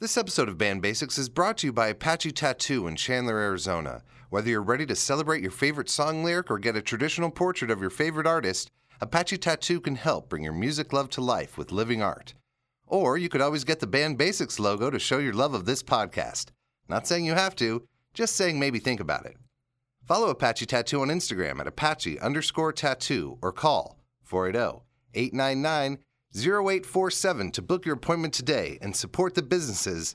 This episode of Band Basics is brought to you by Apache Tattoo in Chandler, Arizona. Whether you're ready to celebrate your favorite song lyric or get a traditional portrait of your favorite artist, Apache Tattoo can help bring your music love to life with living art. Or you could always get the Band Basics logo to show your love of this podcast. Not saying you have to, just saying maybe think about it. Follow Apache Tattoo on Instagram at Apache underscore tattoo or call 480 899 0847 to book your appointment today and support the businesses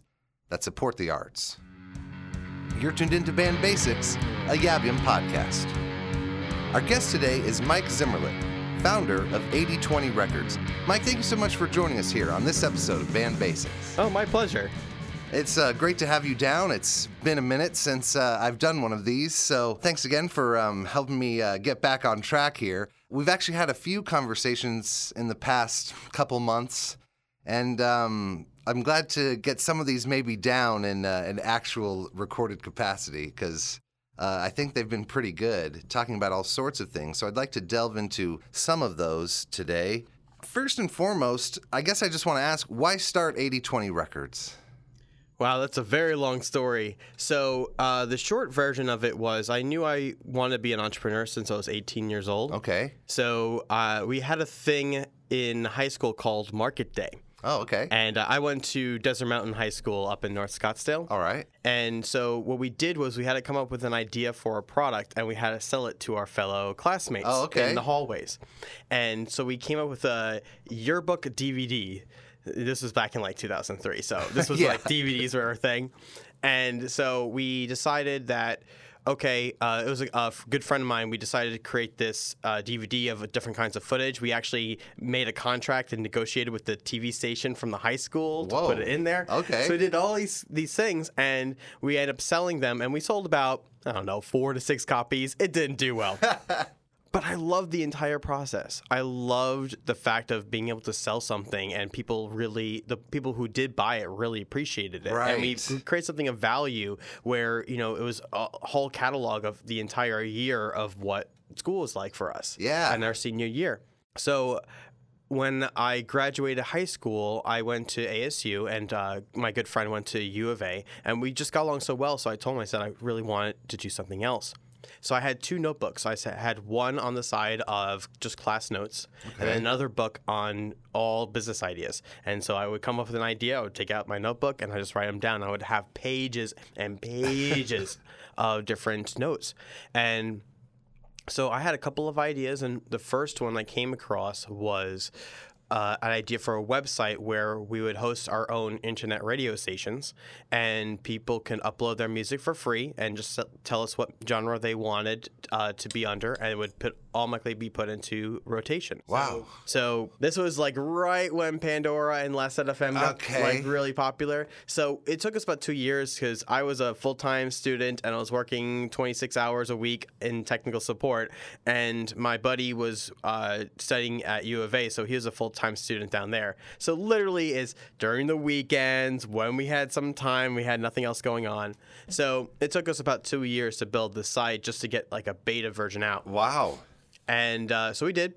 that support the arts. You're tuned into Band Basics, a YabYum podcast. Our guest today is Mike Zimmerlich, founder of 8020 Records. Mike, thank you so much for joining us here on this episode of Band Basics. Oh, my pleasure. It's uh, great to have you down. It's been a minute since uh, I've done one of these, so thanks again for um, helping me uh, get back on track here. We've actually had a few conversations in the past couple months, and um, I'm glad to get some of these maybe down in uh, an actual recorded capacity because uh, I think they've been pretty good, talking about all sorts of things. So I'd like to delve into some of those today. First and foremost, I guess I just want to ask why start 8020 Records? Wow, that's a very long story. So, uh, the short version of it was I knew I wanted to be an entrepreneur since I was 18 years old. Okay. So, uh, we had a thing in high school called Market Day. Oh, okay. And uh, I went to Desert Mountain High School up in North Scottsdale. All right. And so what we did was we had to come up with an idea for a product and we had to sell it to our fellow classmates Oh, okay. in the hallways. And so we came up with a yearbook DVD. This was back in like 2003. So this was Yeah. like DVDs were a thing. And so we decided that okay, uh, it was a good friend of mine. We decided to create this uh, DVD of different kinds of footage. We actually made a contract and negotiated with the TV station from the high school to put it in there. Okay. So we did all these these things, and we ended up selling them, and we sold about I don't know four to six copies. It didn't do well. But I loved the entire process. I loved the fact of being able to sell something and people really, the people who did buy it really appreciated it. Right. And we Right. create something of value where, you know, it was a whole catalog of the entire year of what school was like for us. Yeah. And our senior year. So when I graduated high school, I went to ASU, and uh, my good friend went to U of A, and we just got along so well. So I told him I said I really wanted to do something else. So I had two notebooks. I had one on the side of just class notes, and then another book on all business ideas. And so I would come up with an idea. I would take out my notebook and I just write them down. I would have pages and pages of different notes, and so I had a couple of ideas, and the first one I came across was uh, an idea for a website where we would host our own internet radio stations, and people can upload their music for free and just tell us what genre they wanted uh, to be under, and it would put automatically be put into rotation. Wow. So this was like right when Pandora and Last FM got Okay. like really popular. So it took us about two years because I was a full time student and I was working 26 hours a week in technical support, and my buddy was uh, studying at U of A, so he was a full time student down there. So literally, is during the weekends when we had some time, we had nothing else going on. So it took us about two years to build the site just to get like a beta version out. Wow. And uh, so we did.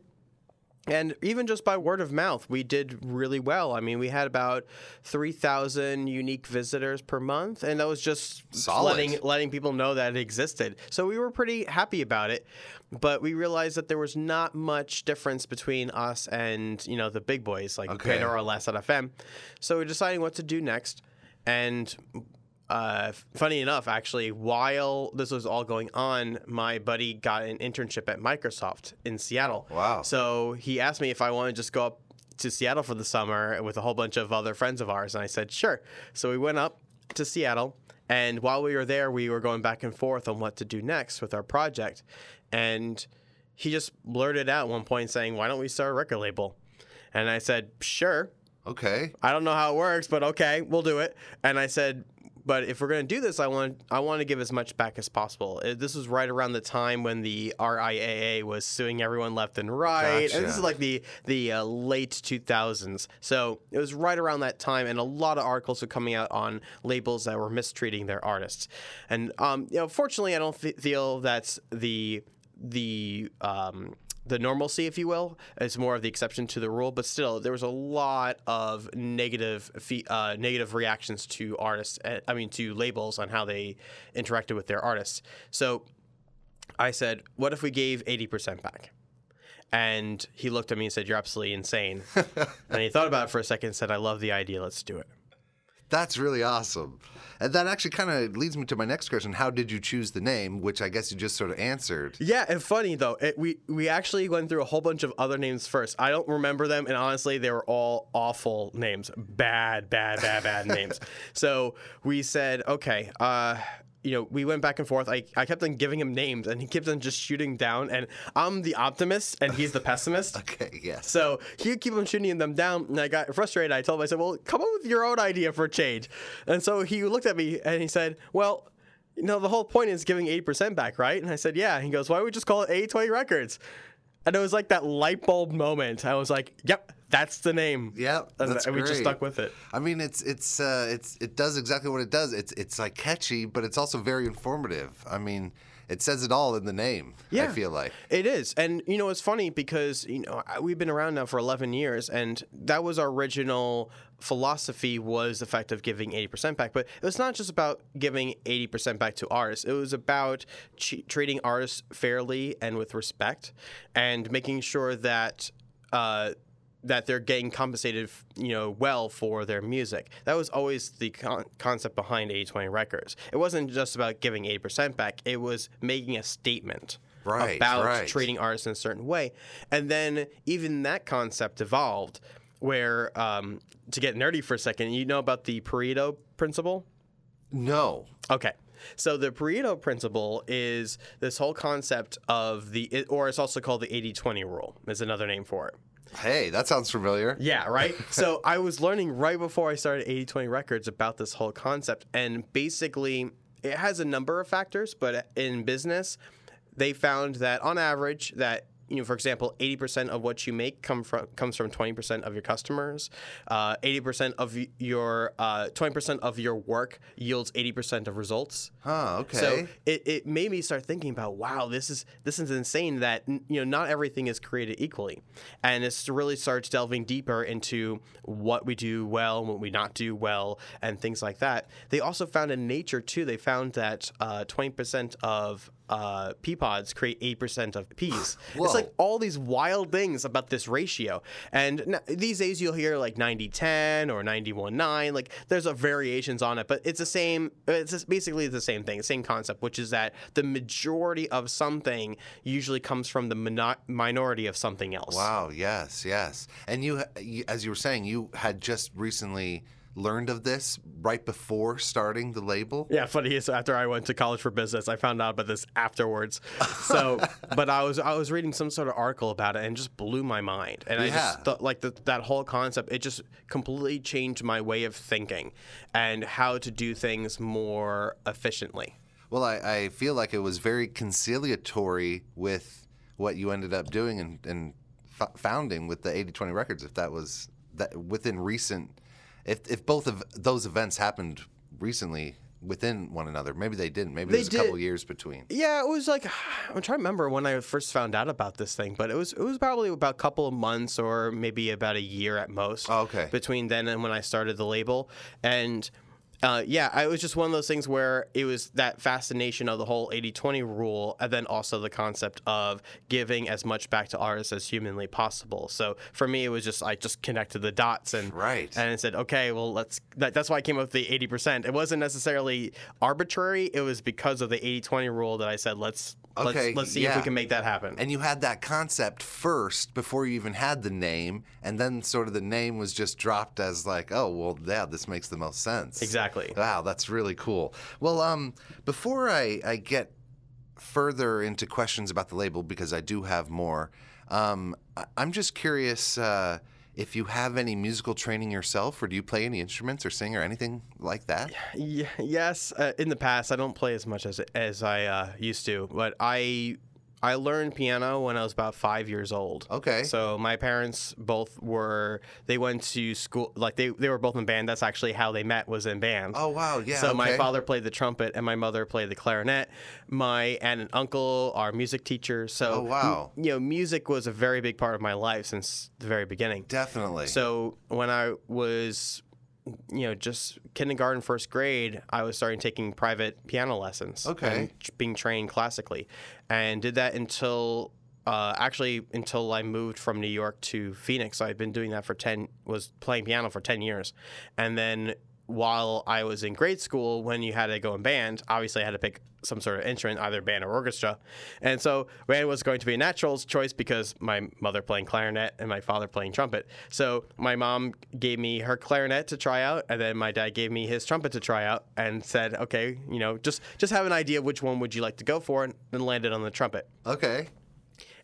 And even just by word of mouth, we did really well. I mean, we had about 3,000 unique visitors per month, and that was just Solid. letting letting people know that it existed. So we were pretty happy about it, but we realized that there was not much difference between us and, you know, the big boys like Okay. Pandora or Last FM. So we're deciding what to do next. And uh, funny enough, actually, while this was all going on, my buddy got an internship at Microsoft in Seattle. Wow. So he asked me if I wanted to just go up to Seattle for the summer with a whole bunch of other friends of ours, and I said sure. So we went up to Seattle, and while we were there, we were going back and forth on what to do next with our project, and he just blurted out at one point saying, "Why don't we start a record label?" And I said, "Sure." Okay. I don't know how it works, but okay, we'll do it. And I said, but if we're going to do this, I want I want to give as much back as possible. Uh, This was right around the time when the RIAA was suing everyone left and right, and this is like the the uh, late 2000s. So it was right around that time, and a lot of articles were coming out on labels that were mistreating their artists. And um, you know, fortunately, I don't feel that's the the um, the normalcy, if you will. It's more of the exception to the rule, but still, there was a lot of negative uh, negative reactions to artists. uh, I mean, to labels on how they interacted with their artists. So I said, "What if we gave eighty percent back?" And he looked at me and said, "You're absolutely insane." and he thought about it for a second and said, "I love the idea. Let's do it." That's really awesome. And that actually kind of leads me to my next question. How did you choose the name? Which I guess you just sort of answered. Yeah, and funny though, it, we we actually went through a whole bunch of other names first. I don't remember them, and honestly, they were all awful names, bad, bad, bad, bad names. So we said, okay, uh, you know, we went back and forth. I, I kept on giving him names, and he kept on just shooting down. And I'm the optimist, and he's the pessimist. Okay, yes. So he would keep on shooting them down, and I got frustrated. I told him, I said, "Well, come up with your own idea for a change." And so he looked at me and he said, "Well." You know, the whole point is giving 80% back, right? And I said, yeah. He goes, why don't we just call it 8020 Records? And it was like that light bulb moment. I was like, yep, that's the name. Yeah, And, and we just stuck with it. I mean, it's it's uh, it's it does exactly what it does. It's it's like catchy, but it's also very informative. I mean, it says it all in the name. I feel like. It is, and you know it's funny because you know we've been around now for 11 years, and that was our original philosophy was the fact of giving 80% back. But it was not just about giving 80% back to artists. It was about che- treating artists fairly and with respect, and making sure that. Uh, that they're getting compensated, you know, well for their music. That was always the con- concept behind 80/20 Records. It wasn't just about giving 80% back. It was making a statement Right, about right. treating artists in a certain way. And then even that concept evolved where, um, to get nerdy for a second, you know about the Pareto principle? No. Okay. So the Pareto principle is this whole concept of the, or it's also called the 80 20 rule, is another name for it. Hey, that sounds familiar. Yeah, right? so I was learning right before I started 80 20 Records about this whole concept. And basically, it has a number of factors, but in business, they found that on average, that you know, for example, 80% of what you make come from comes from 20% of your customers. Uh, 80% of your uh, 20% of your work yields 80% of results. Huh. Okay. So it, it made me start thinking about wow this is this is insane that you know not everything is created equally, and it's really starts delving deeper into what we do well and what we not do well and things like that. They also found in nature too. They found that uh, twenty percent of uh, pea pods create eight percent of peas. It's like all these wild things about this ratio. And n- these days you'll hear like 90-10 or 91-9. Like there's a variations on it, but it's the same. It's basically the same thing, same concept, which is that the majority of something usually comes from the mino- minority of something else. Wow. Yes. Yes. And you, as you were saying, you had just recently learned of this right before starting the label. Yeah, funny is after I went to college for business, I found out about this afterwards. So, but I was I was reading some sort of article about it and it just blew my mind. And I just thought like the, that whole concept, it just completely changed my way of thinking and how to do things more efficiently. Well, I, I feel like it was very conciliatory with what you ended up doing and, and f- founding with the 80-20 Records. If that was that within recent, if if both of those events happened recently within one another, maybe they didn't. Maybe there's a couple years between. Yeah, it was like I'm trying to remember when I first found out about this thing, but it was it was probably about a couple of months or maybe about a year at most. Oh, okay. Between then and when I started the label, and uh, yeah, it was just one of those things where it was that fascination of the whole 80-20 rule, and then also the concept of giving as much back to artists as humanly possible. So for me, it was just I just connected the dots and Right. and said, okay, well, let's. That, that's why I came up with the 80%. It wasn't necessarily arbitrary. It was because of the 80 20 rule that I said, let's, Okay, let's, let's see if we can make that happen. And you had that concept first before you even had the name, and then sort of the name was just dropped as like, oh, well, yeah, this makes the most sense. Exactly. Wow, that's really cool. Well, um, before I, I get further into questions about the label, because I do have more, um, I- I'm just curious uh, if you have any musical training yourself, or do you play any instruments or sing or anything like that? Yes, uh, in the past, I don't play as much as as I uh, used to, but I I learned piano when I was about five years old. Okay. So my parents both were they went to school like they, they were both in band. That's actually how they met was in band. Oh wow, yeah. So my father played the trumpet and my mother played the clarinet. My aunt and uncle are music teachers. So Oh, wow. m- you know, music was a very big part of my life since the very beginning. definitely. So when I was, you know, just kindergarten, first grade, I was starting taking private piano lessons. Okay. And being trained classically, and did that until. Uh, actually, until I moved from New York to Phoenix, I'd been doing that for ten. Was playing piano for ten years, and then while I was in grade school, when you had to go in band, obviously I had to pick some sort of instrument, either band or orchestra. And so band was going to be a natural choice because my mother playing clarinet and my father playing trumpet. So my mom gave me her clarinet to try out, and then my dad gave me his trumpet to try out, and said, "Okay, you know, just just have an idea of which one would you like to go for," and then landed on the trumpet. okay.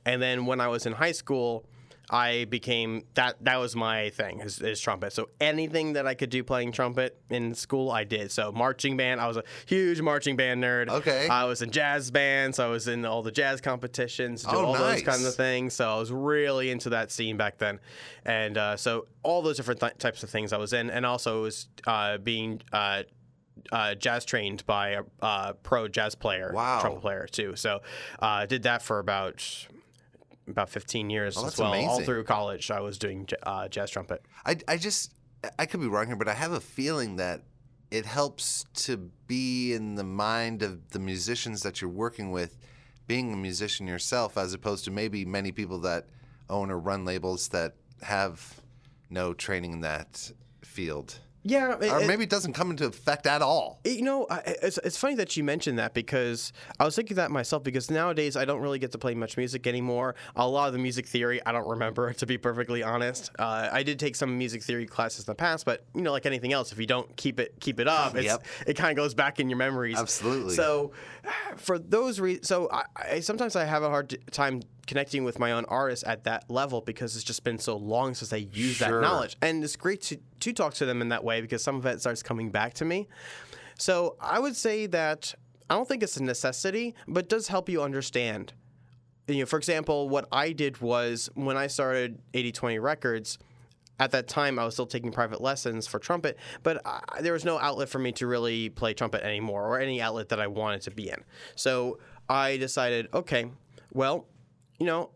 And then when I was in high school, I became that that was my thing is, is trumpet. So anything that I could do playing trumpet in school, I did. So marching band, I was a huge marching band nerd. Okay. I was in jazz bands. I was in all the jazz competitions, Oh, all those nice. kinds of things. So I was really into that scene back then, and uh, so all those different th- types of things I was in, and also was uh, being. Uh, uh, jazz trained by a uh, pro jazz player, Wow. trumpet player too. So uh, did that for about about 15 years Oh, as that's well. All through college, I was doing uh, jazz trumpet. I, I just I could be wrong here, but I have a feeling that it helps to be in the mind of the musicians that you're working with, being a musician yourself, as opposed to maybe many people that own or run labels that have no training in that field. Yeah, Or maybe it doesn't come into effect at all. You know, it's, it's funny that you mentioned that because I was thinking that myself because nowadays I don't really get to play much music anymore. A lot of the music theory I don't remember, to be perfectly honest. Uh, I did take some music theory classes in the past, but you know, like anything else, if you don't keep it keep it up, it's, Yep. it kind of goes back in your memories. Absolutely. So, for those reasons, so I, I sometimes I have a hard time connecting with my own artists at that level because it's just been so long since I used Sure. that knowledge, and it's great to to talk to them in that way because some of it starts coming back to me. So I would say that I don't think it's a necessity, but it does help you understand. You know, for example, what I did was when I started 8020 Records, at that time I was still taking private lessons for trumpet, but I, there was no outlet for me to really play trumpet anymore or any outlet that I wanted to be in. So I decided, okay, well, you know,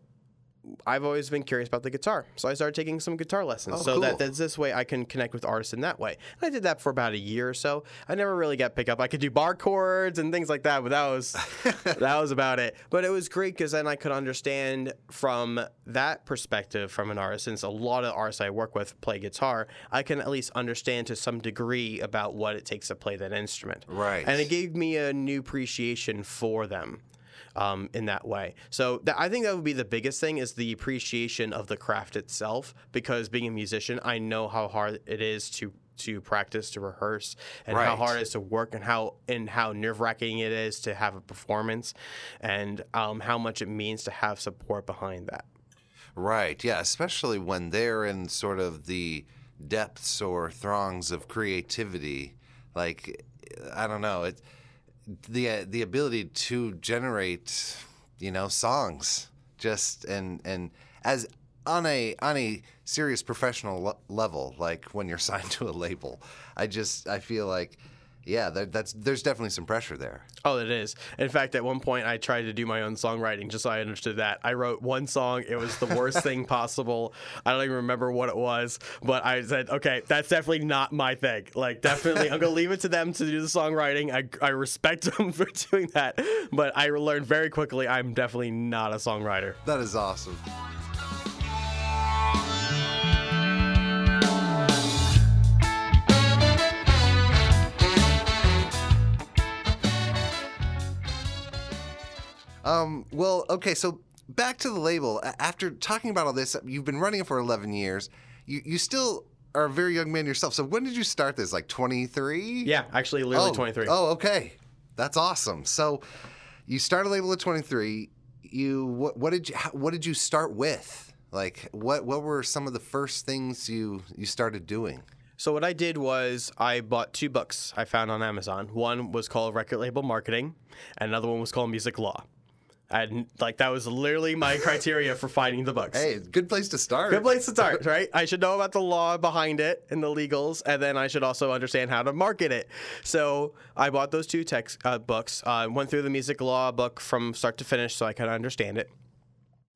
I've always been curious about the guitar, so I started taking some guitar lessons. Oh, so cool. that that's this way I can connect with artists in that way. And I did that for about a year or so. I never really got pick up. I could do bar chords and things like that, but that was that was about it. But it was great because then I could understand from that perspective from an artist. Since a lot of artists I work with play guitar, I can at least understand to some degree about what it takes to play that instrument. Right. And it gave me a new appreciation for them um, in that way. So that, I think that would be the biggest thing is the appreciation of the craft itself. Because being a musician, I know how hard it is to to practice, to rehearse, and how hard it is to work, and how and how nerve wracking it is to have a performance, and um, how much it means to have support behind that. Right. Yeah. Especially when they're in sort of the depths or throngs of creativity. Like, I don't know. It the uh, the ability to generate, you know, songs just and and as on a on a serious professional le- level, like when you're signed to a label. I just I feel like. Yeah, there, that's there's definitely some pressure there. Oh, it is. In fact, at one point, I tried to do my own songwriting just so I understood that. I wrote one song. It was the worst thing possible. I don't even remember what it was, but I said, okay, that's definitely not my thing. Like, definitely, I'm going to leave it to them to do the songwriting. I, I respect them for doing that, but I learned very quickly I'm definitely not a songwriter. That is awesome. Um, well, okay, so back to the label. After talking about all this, you've been running it for 11 years. You, you still are a very young man yourself. So when did you start this? Like 23? Yeah, actually, literally oh, 23. Oh, okay. That's awesome. So you started a label at 23. You what, what did you how, what did you start with? Like what what were some of the first things you you started doing? So what I did was I bought two books I found on Amazon. One was called Record Label Marketing, and another one was called Music Law. And like that was literally my criteria for finding the books. Hey, good place to start. Good place to start, right? I should know about the law behind it and the legals, and then I should also understand how to market it. So I bought those two text uh, books. Uh, went through the music law book from start to finish, so I could understand it.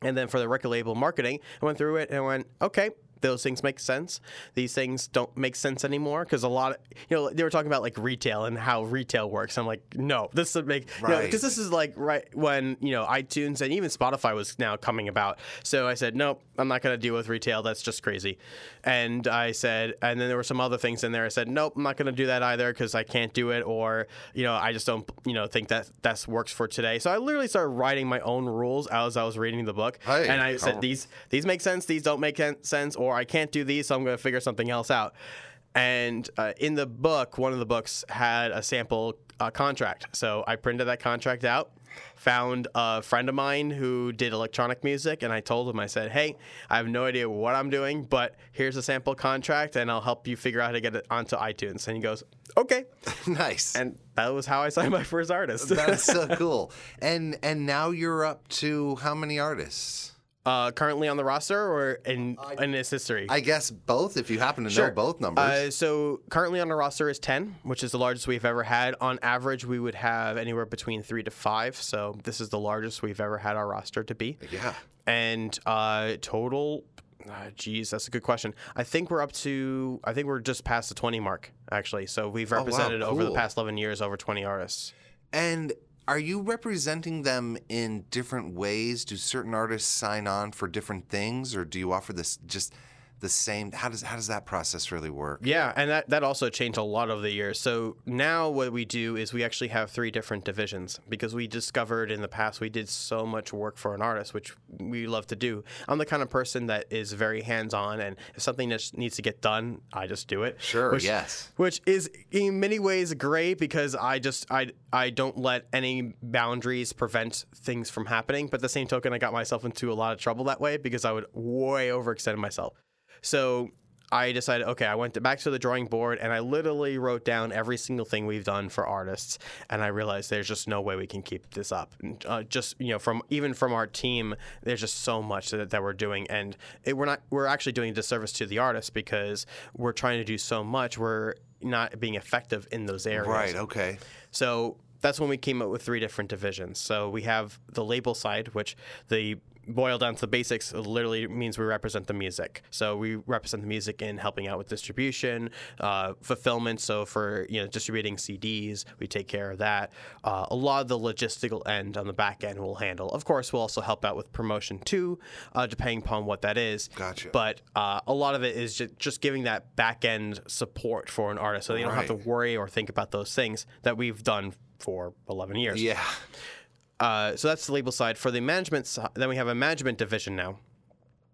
And then for the record label marketing, I went through it and went, okay, those things make sense. These things don't make sense anymore because a lot of you know they were talking about like retail and how retail works. I'm like, no, this would make because Right. this is like right when you know iTunes and even Spotify was now coming about. So I said, nope, I'm not going to deal with retail. That's just crazy. And I said, and then there were some other things in there. I said, nope, I'm not going to do that either because I can't do it, or you know, I just don't you know think that that works for today. So I literally started writing my own rules as I was reading the book, Hey, and I said these these make sense, these don't make sense, or I can't do these, so I'm going to figure something else out. And uh, in the book, one of the books had a sample uh, contract, so I printed that contract out. Found a friend of mine who did electronic music, and I told him, I said, "Hey, I have no idea what I'm doing, but here's a sample contract, and I'll help you figure out how to get it onto iTunes." And he goes, "Okay," nice. and that was how I signed my first artist. That's so cool. And and now you're up to how many artists? Uh, currently on the roster or in in its history? I guess both if you happen to know both numbers. Uh, so currently on the roster is 10, which is the largest we've ever had. On average, we would have anywhere between three to five. So this is the largest we've ever had our roster to be. yeah. And uh, total, uh, geez, that's a good question. I think we're up to, I think we're just past the 20 mark, actually. So we've Oh, wow, represented over the past 11 years over 20 artists. And are you representing them in different ways? Do certain artists sign on for different things, or do you offer this just the same? How does how does that process really work? Yeah, and that, that also changed a lot over the years. So now what we do is we actually have three different divisions because we discovered in the past we did so much work for an artist, which we love to do. I'm the kind of person that is very hands on, and if something just needs to get done, I just do it. Sure, Which, yes. Which is in many ways great because I just I I don't let any boundaries prevent things from happening. But the same token, I got myself into a lot of trouble that way because I would way overextend myself. So I decided, okay, I went back to the drawing board and I literally wrote down every single thing we've done for artists, and I realized there's just no way we can keep this up. Uh, just you know, from even from our team, there's just so much that, that we're doing, and it, we're not we're actually doing a disservice to the artists because we're trying to do so much, we're not being effective in those areas. Right. Okay. So that's when we came up with three different divisions. So we have the label side, which the boil down to the basics literally means we represent the music. So we represent the music in helping out with distribution, uh, fulfillment. So for you know distributing CDs, we take care of that. Uh, a lot of the logistical end on the back end we'll handle. Of course, we'll also help out with promotion too, uh, depending upon what that is. Gotcha. But uh, a lot of it is just, just giving that back end support for an artist, so they don't have to worry or think about those things that we've done for 11 years. Yeah. Uh, so that's the label side. For the management then we have a management division now.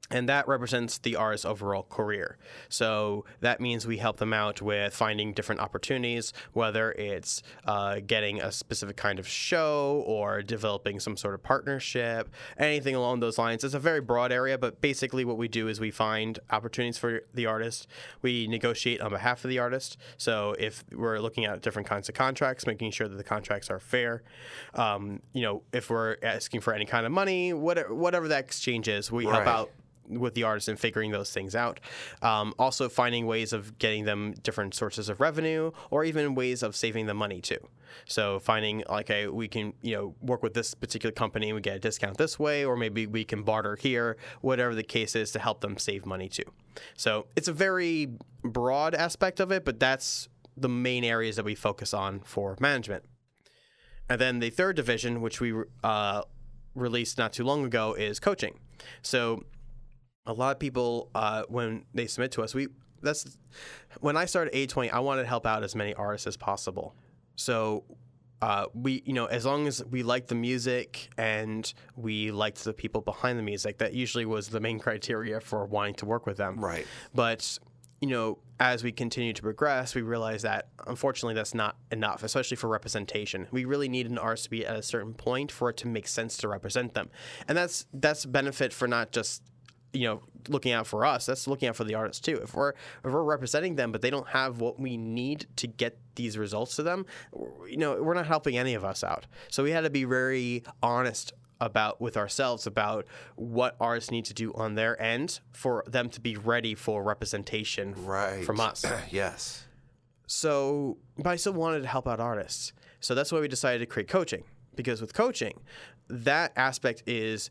And that represents the artist's overall career. So that means we help them out with finding different opportunities, whether it's uh, getting a specific kind of show or developing some sort of partnership, anything along those lines. It's a very broad area, but basically what we do is we find opportunities for the artist. We negotiate on behalf of the artist. So if we're looking at different kinds of contracts, making sure that the contracts are fair, um, you know, if we're asking for any kind of money, whatever, whatever that exchange is, we help out with the artist and figuring those things out. Um, also, finding ways of getting them different sources of revenue, or even ways of saving them money too. So, finding like a we can you know work with this particular company, we get a discount this way, or maybe we can barter here, whatever the case is, to help them save money too. So, it's a very broad aspect of it, but that's the main areas that we focus on for management. And then the third division, which we uh, released not too long ago, is coaching. So a lot of people, uh, when they submit to us, we that's when I started 8020, I wanted to help out as many artists as possible. So uh, we, you know, as long as we liked the music and we liked the people behind the music, that usually was the main criteria for wanting to work with them. Right. But you know, as we continue to progress, we realize that unfortunately that's not enough, especially for representation. We really need an artist to be at a certain point for it to make sense to represent them, and that's that's benefit for not just you know looking out for us. That's looking out for the artists too. If we're if we're representing them, but they don't have what we need to get these results to them, you know, we're not helping any of us out. So we had to be very honest about with ourselves about what artists need to do on their end for them to be ready for representation Right. from us. yes. So, but I still wanted to help out artists. So that's why we decided to create coaching. Because with coaching, that aspect is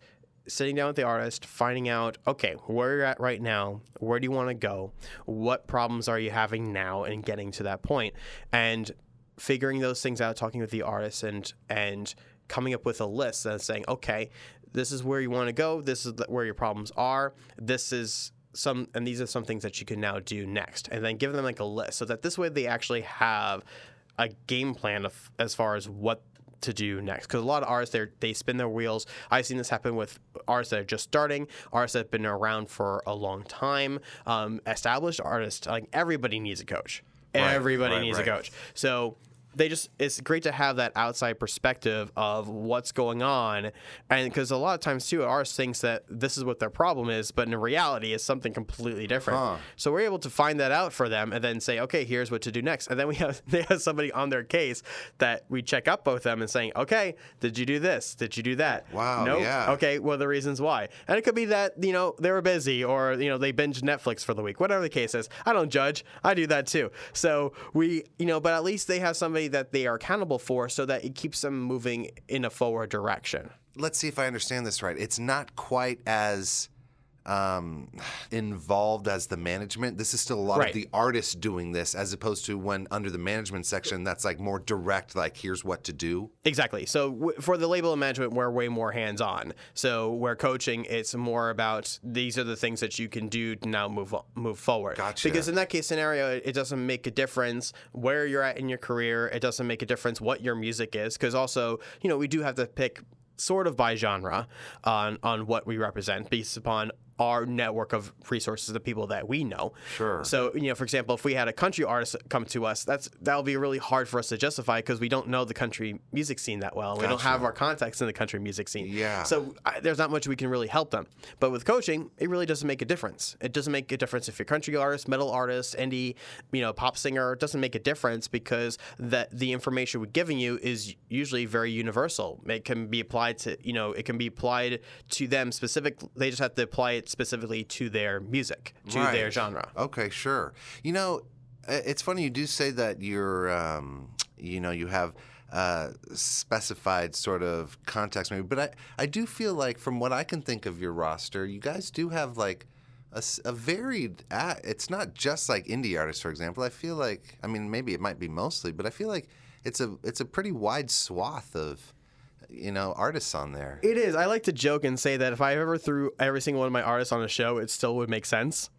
sitting down with the artist, finding out, okay, where you're at right now, where do you want to go, what problems are you having now, and getting to that point, and figuring those things out, talking with the artist, and and coming up with a list and saying, okay, this is where you want to go, this is where your problems are, this is some and these are some things that you can now do next. And then give them like a list so that this way they actually have a game plan of as far as what to do next. Because a lot of artists they they spin their wheels. I've seen this happen with artists that are just starting artists that have been around for a long time. Um, established artists like everybody needs a coach. Right, everybody right, needs right. a coach. So they just it's great to have that outside perspective of what's going on. And because a lot of times too ours thinks that this is what their problem is but in reality it's something completely different. Huh. so we're able to find that out for them and then say okay here's what to do next. And then we have they have somebody on their case that we check up with them and saying okay did you do this? Did you do that? Wow, no yeah. okay well the reasons why. And it could be that you know they were busy or you know they binged netflix for the week whatever the case is. I don't judge. I do that too. So we you know but at least they have somebody that they are accountable for so that it keeps them moving in a forward direction Let's see if I understand this right. It's not quite as um, involved as the management. This is still a lot Right. of the artists doing this, as opposed to when under the management section, that's like more direct. Like, here's what to do. Exactly. So w- for the label and management, we're way more hands on. So where coaching, it's more about these are the things that you can do to now move move forward. Gotcha. Because in that case scenario, it it doesn't make a difference where you're at in your career. It doesn't make a difference what your music is. Because also, you know, we do have to pick sort of by genre on on what we represent based upon our network of resources, the people that we know. Sure. So, you know, for example, if we had a country artist come to us, that's that'll be really hard for us to justify because we don't know the country music scene that well. We don't have our contacts in the country music scene. Yeah. So I, there's not much we can really help them. But with coaching, it really doesn't make a difference. It doesn't make a difference if you're a country artist, metal artist, indie, you know, pop singer. It doesn't make a difference because that the information we're giving you is usually very universal. It can be applied to, you know, it can be applied to them specific. They just have to apply it specifically to their music, to their genre. Okay, sure. You know, it's funny you do say that you're, um, you know, you have uh, specified sort of context, maybe, but I, I do feel like from what I can think of your roster, you guys do have like a varied. a it's not just like indie artists, for example. I feel like, I mean, maybe it might be mostly, but I feel like it's a it's a pretty wide swath of, you know, artists on there. It is. I like to joke and say that if I ever threw every single one of my artists on a show, it still would make sense.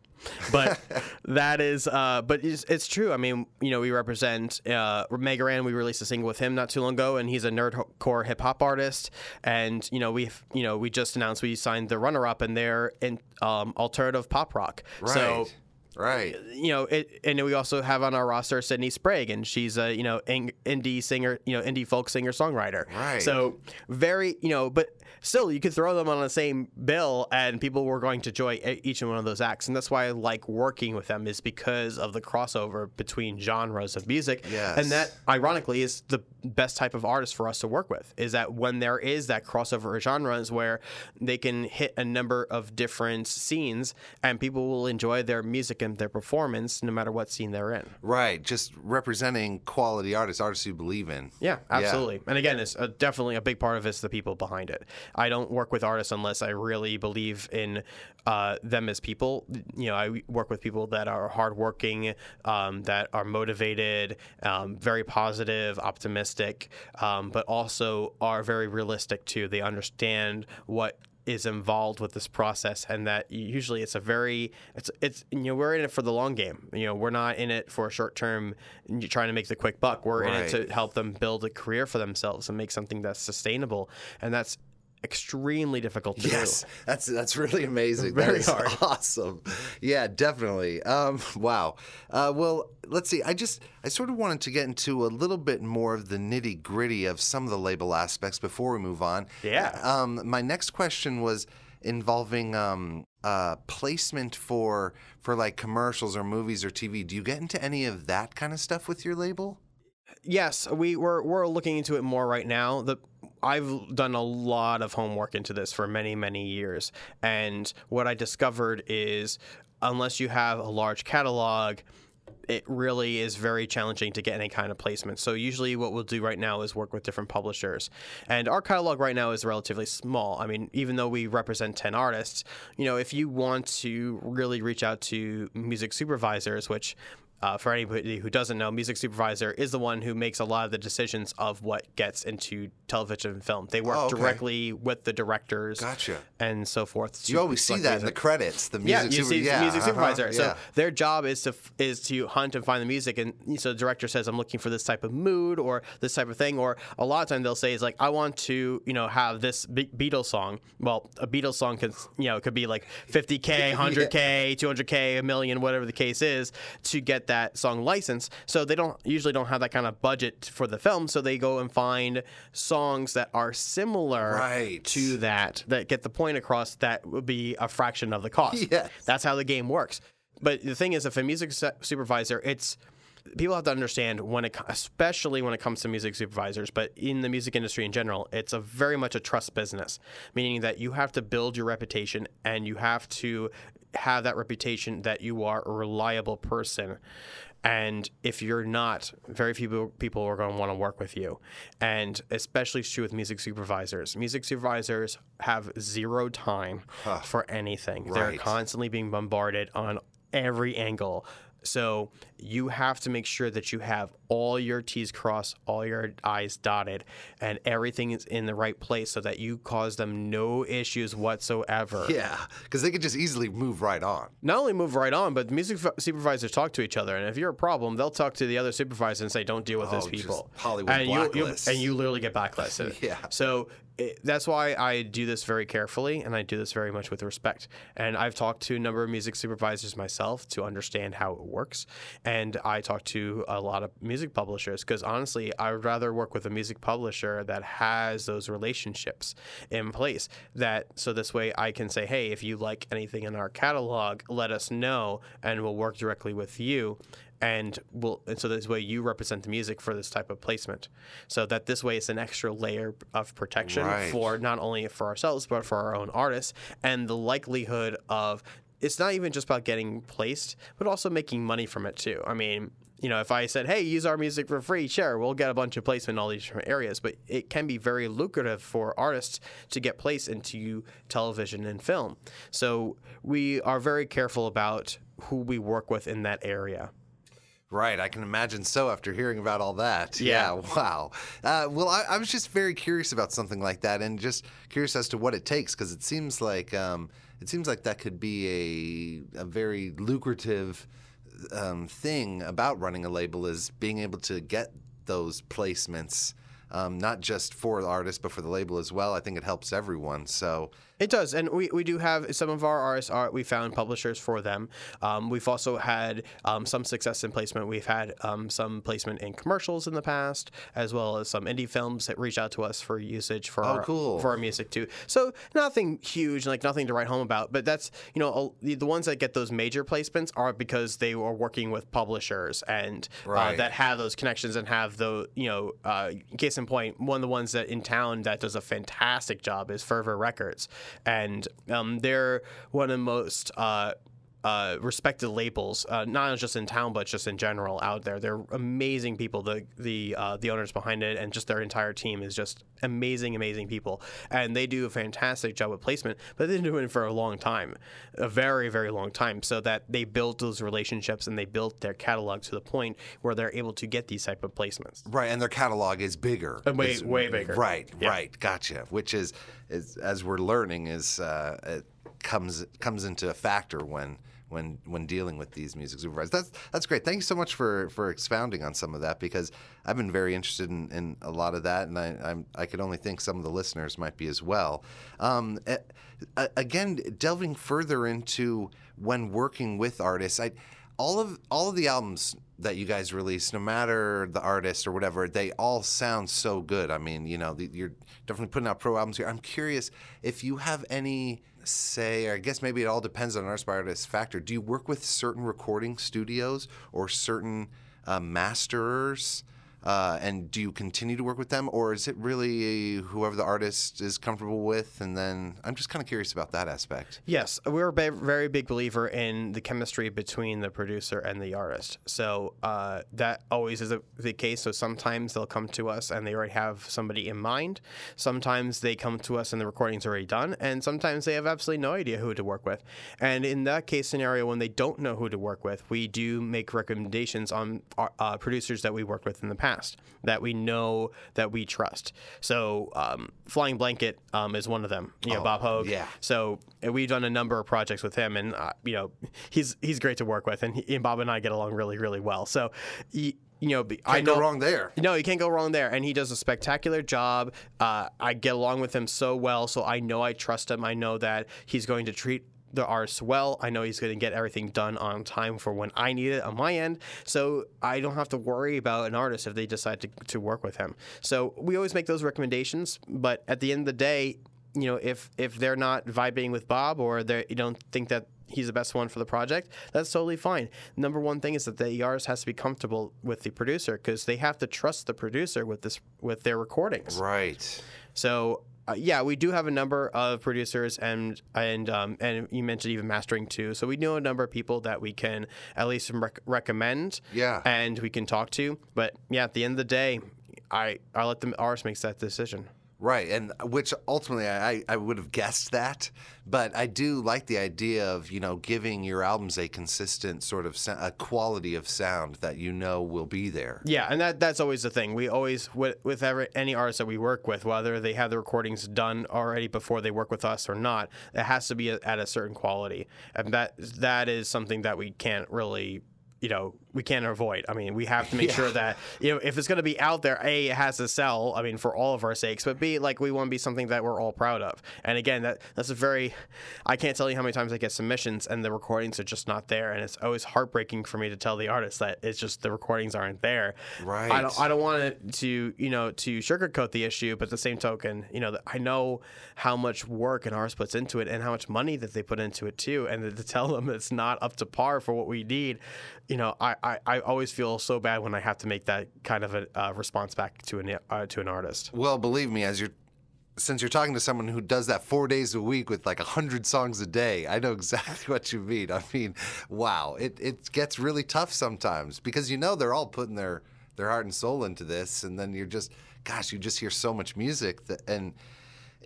But that is, uh, but it's, it's true. I mean, you know, we represent uh, Mega Ran. We released a single with him not too long ago, and he's a nerdcore hip hop artist. And you know, we've, you know, we just announced we signed the runner up, and they're in um, alternative pop rock. Right. So right. Uh, you know, it, and we also have on our roster Sydney Sprague, and she's a you know in, indie singer, you know, indie folk singer songwriter. Right. So very, you know, but still, you could throw them on the same bill, and people were going to enjoy each and one of those acts, and that's why I like working with them is because of the crossover between genres of music. Yes. And that, ironically, is the best type of artist for us to work with. Is that when there is that crossover of genres where they can hit a number of different scenes, and people will enjoy their music and their performance no matter what scene they're in. Right. Just representing quality artists, artists you believe in. Yeah, absolutely. And again, it's uh definitely a big part of it's the people behind it. I don't work with artists unless I really believe in uh, them as people. You know, I work with people that are hardworking, um, that are motivated, um, very positive, optimistic, um, but also are very realistic too. They understand what is involved with this process and that usually it's a very it's it's you know we're in it for the long game. You know we're not in it for a short term trying to make the quick buck. We're in it to help them build a career for themselves and make something that's sustainable. And that's extremely difficult to Yes, do that's that's really amazing. Very that is hard. awesome. Yeah, definitely. Um, wow. Uh, well, let's see. I just I sort of wanted to get into a little bit more of the nitty gritty of some of the label aspects before we move on. Yeah. Um, my next question was involving um, uh, placement for for like commercials or movies or TV. Do you get into any of that kind of stuff with your label? Yes, we we're we're looking into it more right now. The I've done a lot of homework into this for many, many years. And what I discovered is unless you have a large catalog, it really is very challenging to get any kind of placement. So usually what we'll do right now is work with different publishers. And our catalog right now is relatively small. I mean, even though we represent 10 artists, you know, if you want to really reach out to music supervisors, which uh, for anybody who doesn't know, music supervisor is the one who makes a lot of the decisions of what gets into television and film. They work Oh, okay. directly with the directors Gotcha. and so forth. You always see that in the credits. The music Yeah, you super- see yeah, music uh-huh, supervisor. So their job is to f- is to hunt and find the music, and so the director says, "I'm looking for this type of mood or this type of thing." Or a lot of time they'll say, "Is like I want to, you know, have this Be- Beatles song." Well, a Beatles song can, you know, it could be like 50k, 100k, 200k, a million, whatever the case is, to get that song licensed. So they don't usually don't have that kind of budget for the film, so they go and find songs that are similar Right. to that that get the point across that would be a fraction of the cost. Yes. That's how the game works. But the thing is, if a music supervisor, it's people have to understand when it, especially when it comes to music supervisors, but in the music industry in general, it's a very much a trust business, meaning that you have to build your reputation and you have to have that reputation that you are a reliable person. And if you're not, very few people- are going to want to work with you. And especially it's true with music supervisors. Music supervisors have zero time for anything. They're constantly being bombarded on every angle. So you have to make sure that you have all your T's crossed, all your I's dotted, and everything is in the right place so that you cause them no issues whatsoever. Yeah, because they could just easily move right on. Not only move right on, but music fu- supervisors talk to each other, and if you're a problem, they'll talk to the other supervisor and say, "Don't deal with Oh, people." Hollywood and you, you and you literally get blacklisted. Yeah. So it, that's why I do this very carefully, and I do this very much with respect. And I've talked to a number of music supervisors myself to understand how it works, and I talk to a lot of music publishers because honestly, I would rather work with a music publisher that has those relationships in place. That so this way I can say, hey, if you like anything in our catalog, let us know, and we'll work directly with you and will and so this way you represent the music for this type of placement. So that this way it's an extra layer of protection Right. for not only for ourselves but for our own artists and the likelihood of it's not even just about getting placed but also making money from it too. I mean you know if i said hey use our music for free sure we'll get a bunch of placement in all these different areas but it can be very lucrative for artists to get placed into television and film. So we are very careful about who we work with in that area Right, I can imagine so after hearing about all that. Yeah. wow. Uh, well, I, I was just very curious about something like that, and just curious as to what it takes, because it seems like um, it seems like that could be a a very lucrative um, thing about running a label is being able to get those placements, um, not just for the artist but for the label as well. I think it helps everyone. So It does, and we, we do have some of our artists. Are, we found publishers for them. Um, we've also had um, some success in placement. We've had um, some placement in commercials in the past, as well as some indie films that reach out to us for usage for our, cool. for our music too. So nothing huge, like nothing to write home about. But that's you know a, the, ones that get those major placements are because they are working with publishers and uh, that have those connections and have the you know uh, case in point one of the ones that in town that does a fantastic job is Fervor Records. And um, they're one of the most uh, uh, respected labels, uh, not just in town but just in general out there. They're amazing people. The the uh, the owners behind it and just their entire team is just amazing, amazing people, and they do a fantastic job with placement. But they've been doing it for a long time, a very very long time, so that they built those relationships and they built their catalog to the point where they're able to get these type of placements. Right, and their catalog is bigger. Uh, way- It's- way bigger. Right, Yeah. right, gotcha. Which is, is as we're learning, is uh, it comes comes into a factor when when when dealing with these music supervisors. That's that's great. Thank you so much for for expounding on some of that because I've been very interested in, in a lot of that, and I I'm, I could only think some of the listeners might be as well. Um, a- again, delving further into when working with artists, I all of all of the albums that you guys release, no matter the artist or whatever, they all sound so good. I mean, you know, the, you're definitely putting out pro albums here. I'm curious if you have any say, or I guess maybe it all depends on artist by artist factor. Do you work with certain recording studios or certain uh, masterers Uh, and do you continue to work with them, or is it really whoever the artist is comfortable with? And then I'm just kind of curious about that aspect. Yes, we're a very big believer in the chemistry between the producer and the artist. So uh, that always is a, the case. So sometimes they'll come to us and they already have somebody in mind. Sometimes they come to us and the recording's already done, and sometimes they have absolutely no idea who to work with. And in that case scenario, when they don't know who to work with, we do make recommendations on our, uh, producers that we worked with in the past that we know that we trust. So um, Flying Blanket um, is one of them. You know, Oh, Bob Hoag. yeah. So we've done a number of projects with him, and uh, you know, he's he's great to work with, and, he, and Bob and I get along really really well. So. He, you know, be- I Can't know go wrong there. no, you can't go wrong there. And he does a spectacular job. Uh, I get along with him so well, so I know I trust him. I know that he's going to treat the artist well. I know he's going to get everything done on time for when I need it on my end. So I don't have to worry about an artist if they decide to, to work with him. So we always make those recommendations. But at the end of the day, you know, if if they're not vibing with Bob or they you don't think that he's the best one for the project, that's totally fine. Number one thing is that the artist has to be comfortable with the producer because they have to trust the producer with this with their recordings. Right. So uh, yeah, we do have a number of producers and and um, and you mentioned even mastering too. So we know a number of people that we can at least rec- recommend. Yeah. And we can talk to. But yeah, at the end of the day, I I let the artist make that decision. Right, and uh, which ultimately I, I would have guessed that, but I do like the idea of you know giving your albums a consistent sort of a quality of sound that you know will be there. Yeah, and that that's always the thing. We always with with every, any artist that we work with, whether they have the recordings done already before they work with us or not, it has to be at a certain quality, and that that is something that we can't really. You know, we can't avoid. I mean, we have to make sure that you know if it's going to be out there, a it has to sell. I mean, for all of our sakes, but b like we want to be something that we're all proud of. And again, that that's a very, I can't tell you how many times I get submissions and the recordings are just not there, and it's always heartbreaking for me to tell the artist that it's just the recordings aren't there. Right. I don't, I don't want it to, you know, to sugarcoat the issue, but the same token, you know, I know how much work an artist puts into it and how much money that they put into it too. And to tell them it's not up to par for what we need, you know, I, I, I always feel so bad when I have to make that kind of a uh, response back to an uh, to an artist. Well, believe me, as you're since you're talking to someone who does that four days a week with like hundred songs a day, I know exactly what you mean. I mean, wow, it it gets really tough sometimes because you know they're all putting their their heart and soul into this, and then you're just, gosh, you just hear so much music that and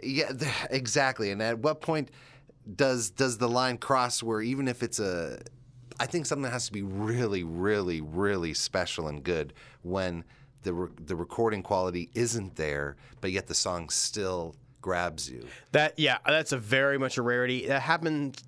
yeah, exactly. And at what point does does the line cross where even if it's a I think something has to be really, really, really special and good when the re- the recording quality isn't there, but yet the song still grabs you. That yeah, that's a very much a rarity. That happened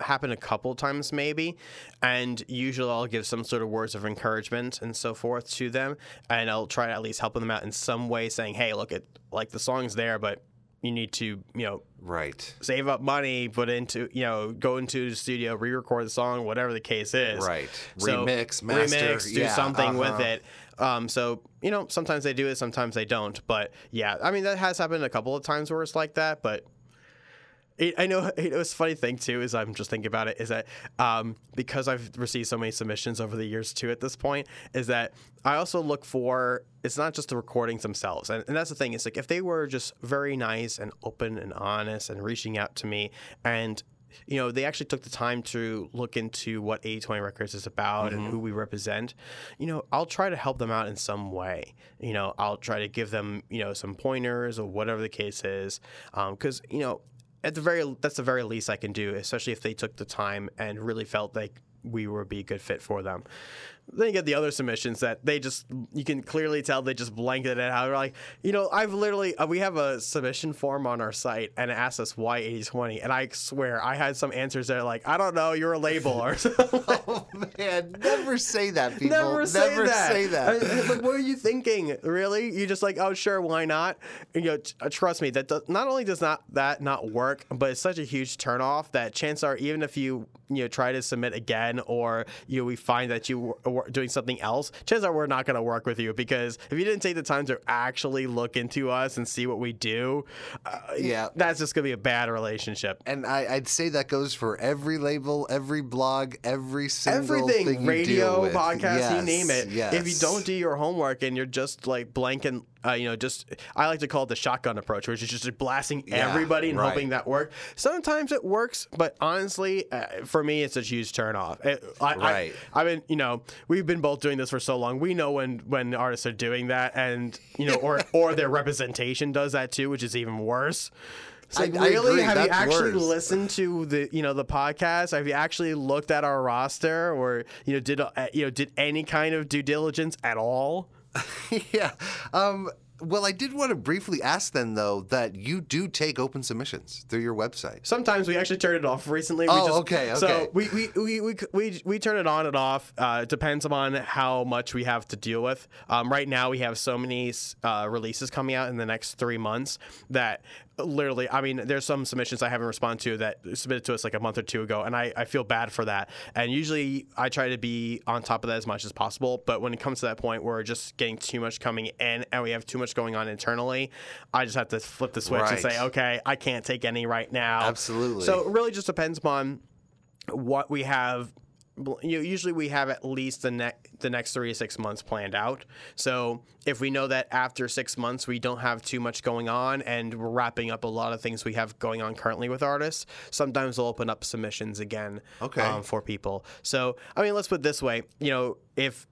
happened a couple times maybe, and usually I'll give some sort of words of encouragement and so forth to them, and I'll try to at least help them out in some way, saying, "Hey, look it like the song's there, but you need to you know Right. save up money, put into you know go into the studio, re-record the song, whatever the case is. Right. So, Remix, master, remix, do yeah, something with uh-huh. it. Um, so you know, sometimes they do it, sometimes they don't. But yeah, I mean that has happened a couple of times where it's like that. But it, I know it was a funny thing too. Is I'm just thinking about it. Is that um, because I've received so many submissions over the years too. At this point, is that I also look for. It's not just the recordings themselves, and, and that's the thing. It's like if they were just very nice and open and honest and reaching out to me and you know, they actually took the time to look into what 8020 Records is about and who we represent. You know, I'll try to help them out in some way. You know, I'll try to give them, you know, some pointers or whatever the case is. Because, you know, at the very, that's the very least I can do, especially if they took the time and really felt like we would be a good fit for them. Then you get the other submissions that they just, you can clearly tell they just blanketed it out. They're like, you know, I've literally, uh, we have a submission form on our site and it asks us why 8020. And I swear I had some answers that are like, I don't know, you're a label or something. Oh man, never say that, people. Never say Never that. say that. I- like, what are you thinking? Really? You just like, oh, sure, why not? And, you know, t- uh, trust me, that does, not only does not that not work, but it's such a huge turnoff that chances are, even if you you know try to submit again, or you know, we find that you w- wor- doing something else, chances are we're not going to work with you because if you didn't take the time to actually look into us and see what we do, uh, Yeah. that's just going to be a bad relationship. And I, I'd say that goes for every label, every blog, every single Everything, thing radio, podcast, you name it. If you don't do your homework and you're just like blanking, uh, you know, just I like to call it the shotgun approach, which is just blasting Yeah, everybody and right. hoping that works. Sometimes it works, but honestly, uh, for me, it's a huge turn off. It, I, Right. I, I mean, you know, we've been both doing this for so long. We know when when artists are doing that, and you know, or or their representation does that too, which is even worse. So I- I really, agree, have you actually worse. listened to the you know the podcast? Have you actually looked at our roster, or you know did uh, you know did any kind of due diligence at all? yeah. Um, well, I did want to briefly ask then, though, that you do take open submissions through your website. Sometimes we actually turn it off. Recently, we Oh, just, okay, okay. So we we, we, we, we we turn it on and off. Uh, it depends on how much we have to deal with. Um, right now, we have so many uh, releases coming out in the next three months that literally, I mean, there's some submissions I haven't responded to that submitted to us like a month or two ago, and I, I feel bad for that. And usually, I try to be on top of that as much as possible. But when it comes to that point where we're just getting too much coming in and we have too much going on internally, I just have to flip the switch and say, okay, I can't take any right now. Absolutely. So it really just depends upon what we have. You know, usually we have at least the next the next three to six months planned out. So if we know that after six months we don't have too much going on and we're wrapping up a lot of things we have going on currently with artists, sometimes we'll open up submissions again Okay. um, for people. So I mean, let's put it this way: you know, if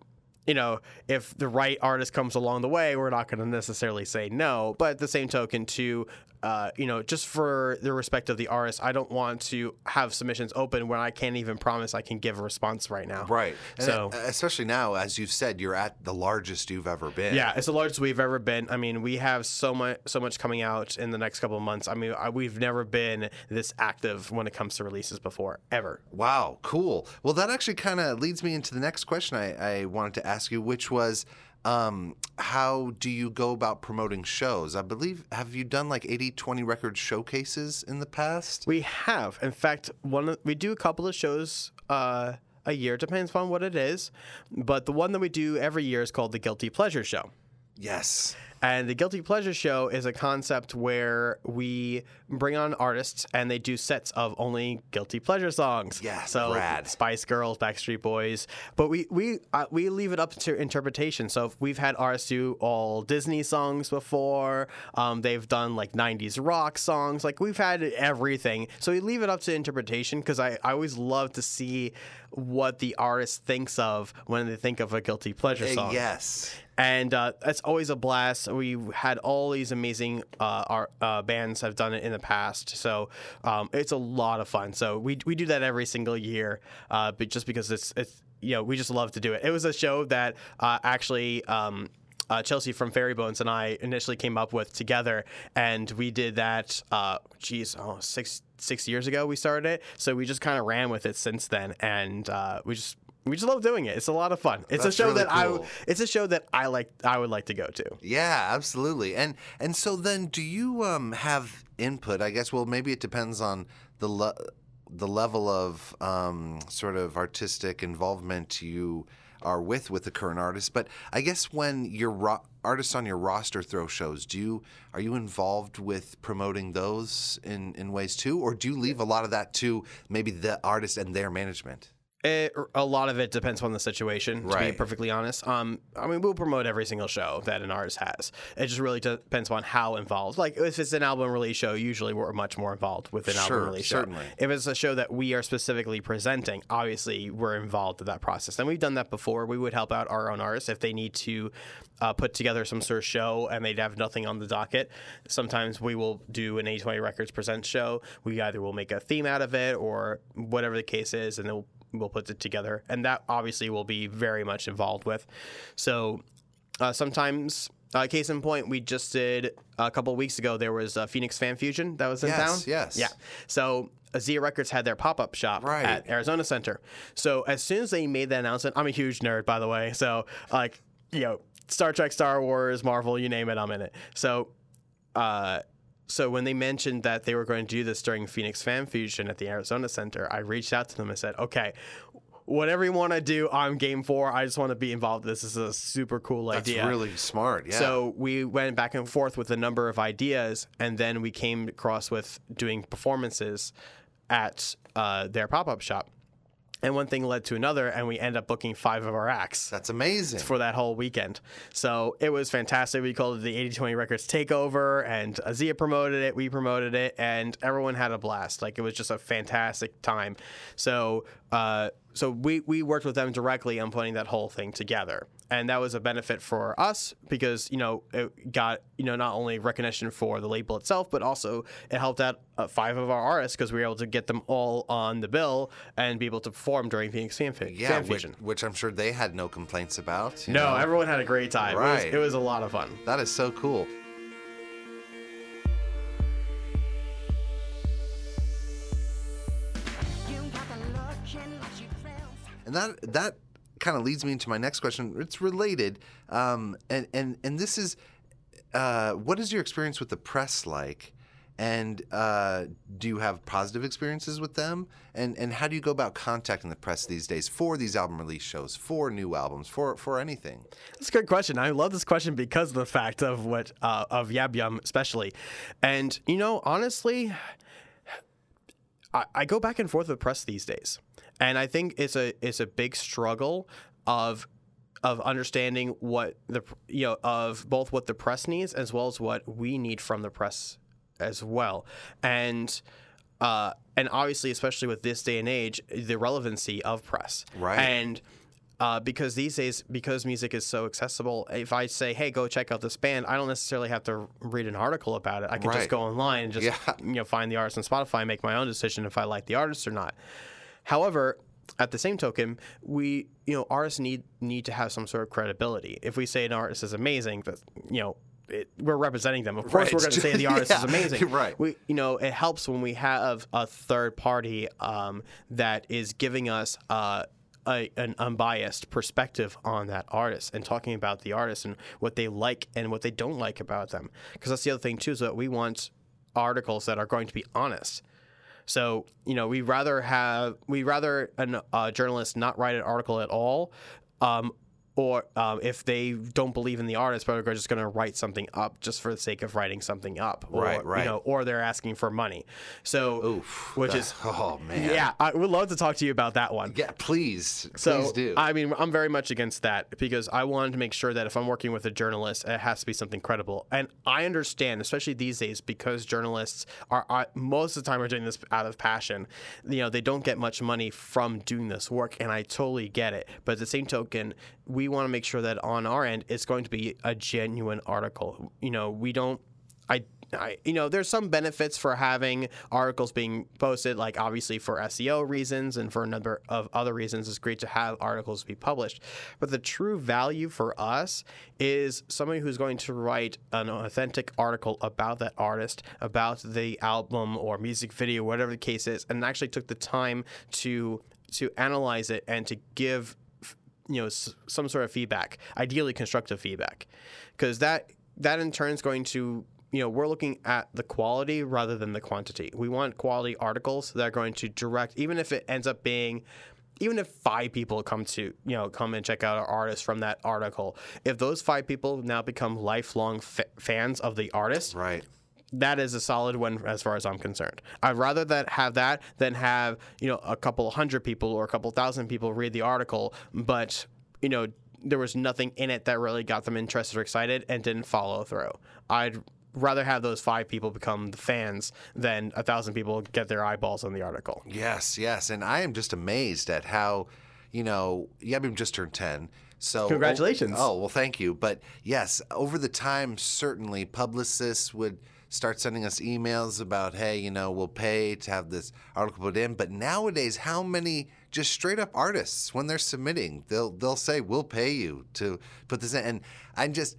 you know, if the right artist comes along the way, we're not going to necessarily say no. But at the same token, too, uh, you know, just for the respect of the artist, I don't want to have submissions open when I can't even promise I can give a response right now. Right. So- uh, especially now, as you've said, you're at the largest you've ever been. Yeah, it's the largest we've ever been. I mean, we have so much, so much coming out in the next couple of months. I mean, I, we've never been this active when it comes to releases before, ever. Wow, cool. Well, that actually kind of leads me into the next question I, I wanted to ask you, which was um, how do you go about promoting shows? I believe, have you done like 80 20 record showcases in the past? We have, in fact, one we do a couple of shows uh, a year. Depends on what it is, but the one that we do every year is called the Guilty Pleasure Show. Yes. And the Guilty Pleasure Show is a concept where we bring on artists and they do sets of only guilty pleasure songs. Yeah, so rad. Spice Girls, Backstreet Boys, but we we uh, we leave it up to interpretation. So if we've had artists do all Disney songs before. Um, they've done like '90s rock songs. Like we've had everything. So we leave it up to interpretation because I, I always love to see what the artist thinks of when they think of a guilty pleasure Uh, song yes. and uh, it's always a blast. We had all these amazing uh, art, uh, bands have done it in the past, so um, it's a lot of fun. So we we do that every single year, uh, but just because it's it's you know we just love to do it. It was a show that uh, actually. Um, uh, Chelsea from Fairy Bones and I initially came up with together, and we did that. Uh, geez, oh, six six years ago we started it, so we just kind of ran with it since then, and uh, we just we just love doing it. It's a lot of fun. It's That's a show really that I it's a show that I like. I would like to go to. Yeah, absolutely. And and so then, do you um, have input? I guess. Well, maybe it depends on the le- the level of um, sort of artistic involvement you are with with the current artist. But I guess when your ro- artists on your roster throw shows, do you are you involved with promoting those in in ways too, or do you leave a lot of that to maybe the artist and their management? It, a lot of it depends on the situation. To be perfectly honest, um, I mean, we'll promote every single show that an artist has. It just really depends on how involved. Like if it's an album release show, usually we're much more involved with an Sure, album release certainly. show. If it's a show that we are specifically presenting, obviously we're involved in that process, and we've done that before. We would help out our own artists if they need to uh, put together some sort of show and they'd have nothing on the docket. Sometimes we will do an 8020 Records present show. We either will make a theme out of it or whatever the case is, and then we'll we'll put it together, and that obviously will be very much involved with. So uh, sometimes, uh, case in point, we just did a couple weeks ago. There was a Phoenix Fan Fusion that was in Yes, town. yes. Yeah. So. Zia Records had their pop-up shop Right. at Arizona Center. So as soon as they made that announcement, I'm a huge nerd, by the way. So like, you know, Star Trek, Star Wars, Marvel, you name it, I'm in it. So uh, so when they mentioned that they were going to do this during Phoenix Fan Fusion at the Arizona Center, I reached out to them and said, "Okay, whatever you want to do, I'm game for. I just want to be involved. This is a super cool That's idea. really smart. Yeah. So we went back and forth with a number of ideas, and then we came across with doing performances at uh, their pop up shop. And one thing led to another, and we end up booking five of our acts that's amazing. for that whole weekend. So it was fantastic. We called it the 8020 Records Takeover, and Azia promoted it, we promoted it, and everyone had a blast. Like it was just a fantastic time. So, uh, so we, we worked with them directly on putting that whole thing together. And that was a benefit for us because, you know, it got, you know, not only recognition for the label itself, but also it helped out uh, five of our artists because we were able to get them all on the bill and be able to perform during Phoenix Fan, Fan yeah, which, Fusion. which I'm sure they had no complaints about. you No, know? everyone had a great time. It, was, Right. it was a lot of fun. that is so cool. And that that kind of leads me into my next question. It's related, um, and and and this is, uh, what is your experience with the press like? And uh, do you have positive experiences with them? And and how do you go about contacting the press these days for these album release shows, for new albums, for for anything? That's a good question. I love this question because of the fact of what uh, of YabYum especially, and you know honestly, I, I go back and forth with press these days, and I think it's a it's a big struggle of of understanding what the you know of both what the press needs as well as what we need from the press as well, and. Uh, and obviously, especially with this day and age, the relevancy of press. Right. And uh, because these days, because music is so accessible, if I say, "Hey, go check out this band," I don't necessarily have to read an article about it. I can Right. just go online and just Yeah. you know find the artist on Spotify and make my own decision if I like the artist or not. However, at the same token, we you know artists need need to have some sort of credibility. If we say an artist is amazing, that you know. It, we're representing them. Of course, Right. we're going to say the artist is amazing. right. We, you know, it helps when we have a third party um, that is giving us uh, a, an unbiased perspective on that artist and talking about the artist and what they like and what they don't like about them. Because that's the other thing too, is that we want articles that are going to be honest. So you know, we rather have we rather a uh, journalist not write an article at all, um, or um, if they don't believe in the artist, but are just going to write something up just for the sake of writing something up, or, Right, right. You know, or they're asking for money. So, Oof, which that- is oh man. yeah, I would love to talk to you about that one. Yeah, please, So please do. I mean, I'm very much against that because I wanted to make sure that if I'm working with a journalist, it has to be something credible. And I understand, especially these days, because journalists are, are most of the time are doing this out of passion. You know, they don't get much money from doing this work, and I totally get it. But at the same token, we want to make sure that on our end, it's going to be a genuine article. You know, we don't. I, I, you know, there's some benefits for having articles being posted, like obviously for SEO reasons and for a number of other reasons. It's great to have articles be published. But the true value for us is somebody who's going to write an authentic article about that artist, about the album or music video, whatever the case is, and actually took the time to to analyze it and to give you know s- some sort of feedback, ideally constructive feedback, because that that in turn is going to you know we're looking at the quality rather than the quantity. We want quality articles that are going to direct, even if it ends up being. Even if five people come to you know come and check out our artist from that article, if those five people now become lifelong fa- fans of the artist, right. That is a solid one as far as I'm concerned. I'd rather that have that than have you know a couple hundred people or a couple thousand people read the article, but you know there was nothing in it that really got them interested or excited and didn't follow through. I'd rather have those five people become the fans than a thousand people get their eyeballs on the article. Yes, yes, and I am just amazed at how, you know, YabYum just turned ten. So Congratulations. Oh, well, thank you. But yes, over the time, certainly publicists would start sending us emails about, hey, you know, we'll pay to have this article put in. But nowadays, how many just straight up artists when they're submitting, they'll they'll say, we'll pay you to put this in, and I'm just.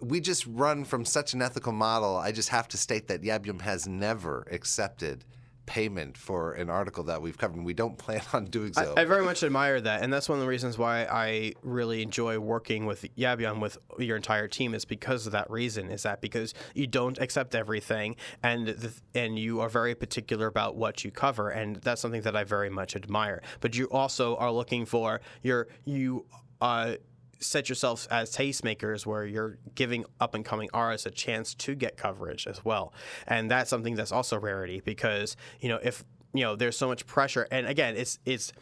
We just run from such an ethical model. I just have to state that YabYum has never accepted payment for an article that we've covered. And we don't plan on doing so. I, I very much admire that, and that's one of the reasons why I really enjoy working with YabYum with your entire team is because of that reason. Is that because you don't accept everything, and the, and you are very particular about what you cover, and that's something that I very much admire. But you also are looking for your you. Uh, set yourself as tastemakers where you're giving up and coming artists a chance to get coverage as well. And that's something that's also rarity because, you know, if you know, there's so much pressure and again, it's it's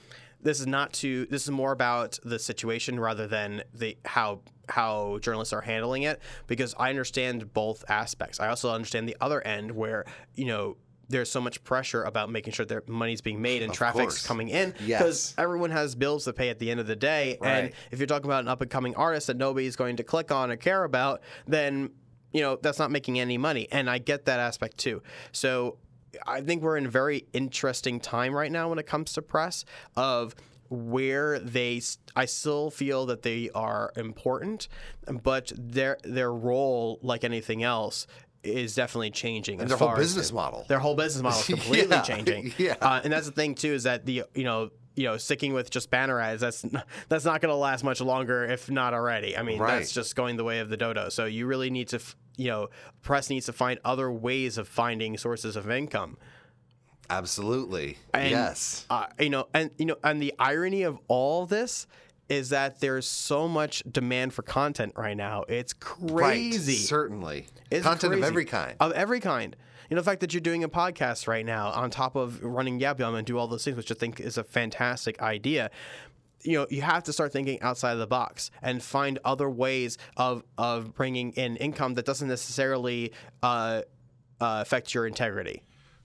this is not to this is more about the situation rather than the how how journalists are handling it because I understand both aspects. I also understand the other end where, you know, there's so much pressure about making sure their money's being made and Of traffic's course. coming in because Yes. everyone has bills to pay at the end of the day. And if you're talking about an up and coming artist that nobody's going to click on or care about, then you know that's not making any money. And I get that aspect too. So I think we're in a very interesting time right now when it comes to press of where they I still feel that they are important but their their role like anything else is definitely changing And their whole business model. their whole business model is completely Yeah, changing. yeah. Uh, and that's the thing too is that the you know you know sticking with just banner ads that's that's not going to last much longer if not already. I mean Right. that's just going the way of the dodo. So you really need to f- you know press needs to find other ways of finding sources of income. Absolutely. And, yes. Uh, you know, and you know, and the irony of all this is that there's so much demand for content right now. It's crazy. Right. Certainly. It's Content crazy. of every kind. Of every kind. You know, the fact that you're doing a podcast right now on top of running YabYum and do all those things, which I think is a fantastic idea. You know, you have to start thinking outside of the box and find other ways of of bringing in income that doesn't necessarily uh, uh, affect your integrity.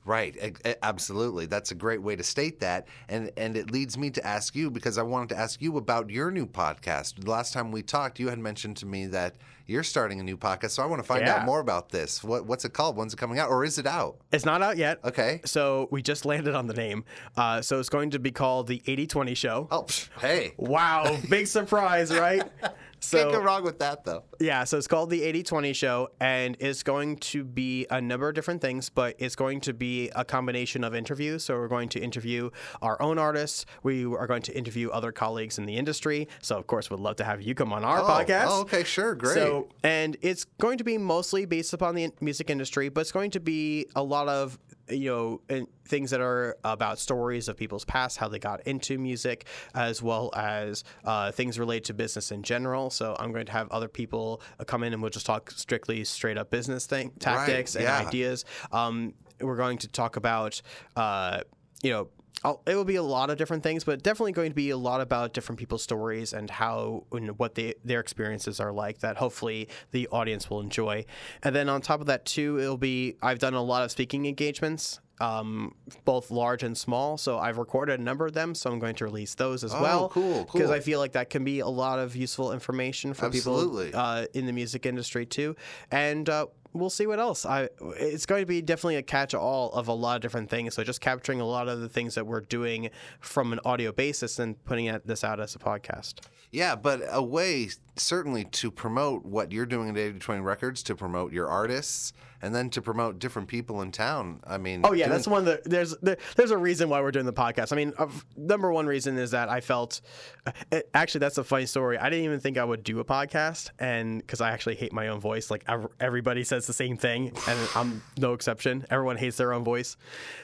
Right, absolutely. That's a great way to state that, and and it leads me to ask you because I wanted to ask you about your new podcast. The last time we talked, you had mentioned to me that you're starting a new podcast, so I want to find Yeah. out more about this. What what's it called? When's it coming out, or is it out? It's not out yet. Okay. So we just landed on the name. Uh, so it's going to be called the 80-20 Show. Oh, hey, Wow, big surprise, right? can't go wrong with that though. yeah, so it's called the 80-20 Show, and it's going to be a number of different things, but it's going to be a combination of interviews. So we're going to interview our own artists. We are going to interview other colleagues in the industry. So of course, we'd love to have you come on our Oh, podcast. oh, okay, sure, great. So, and it's going to be mostly based upon the music industry, but it's going to be a lot of you know in- things that are about stories of people's past, how they got into music, as well as uh, things related to business in general. So, I'm going to have other people uh, come in and we'll just talk strictly straight up business thing tactics and yeah. ideas. Um, we're going to talk about uh, you know. I'll, it will be a lot of different things, but definitely going to be a lot about different people's stories and how and what they, their experiences are like. That hopefully the audience will enjoy. And then on top of that too, it'll be I've done a lot of speaking engagements, um, both large and small. So I've recorded a number of them, so I'm going to release those as well. Oh, cool, Because cool. I feel like that can be a lot of useful information for Absolutely. people uh, in the music industry too. And uh, we'll see what else. I it's going to be definitely a catch-all of a lot of different things. So just capturing a lot of the things that we're doing from an audio basis and putting it, this out as a podcast. Yeah, but a way certainly to promote what you're doing at 8020 Records, to promote your artists, and then to promote different people in town. I mean, Oh yeah, doing- that's one of the there's there, there's a reason why we're doing the podcast. I mean, uh, number one reason is that I felt uh, actually that's a funny story. I didn't even think I would do a podcast, and because I actually hate my own voice. Like ev- everybody says the same thing, and I'm no exception. Everyone hates their own voice,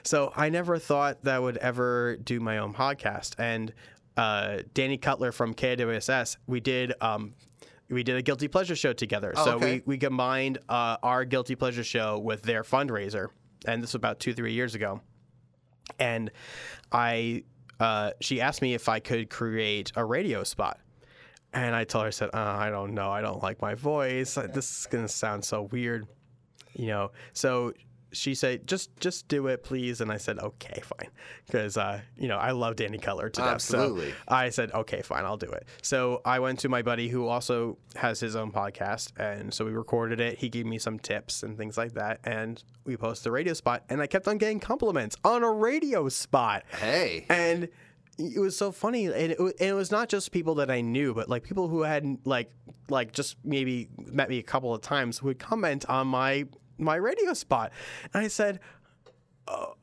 so I never thought that I would ever do my own podcast. And uh, Dani Cutler from KWSS, we did. Um, we did a guilty pleasure show together. Oh, so okay. we, we combined uh, our guilty pleasure show with their fundraiser, and this was about two three years ago. And I, uh, she asked me if I could create a radio spot, and I told her I said, uh, I don't know, I don't like my voice. This is gonna sound so weird, you know. So she said, just just do it, please. And I said, okay, fine, because uh, you know I love Dani Cutler to death. Absolutely. So I said, okay, fine, I'll do it. So I went to my buddy who also has his own podcast, and so we recorded it. He gave me some tips and things like that, and we posted the radio spot. And I kept on getting compliments on a radio spot, Hey, and it was so funny. And it, and it was not just people that I knew, but like people who had like like just maybe met me a couple of times would comment on my my radio spot, and I said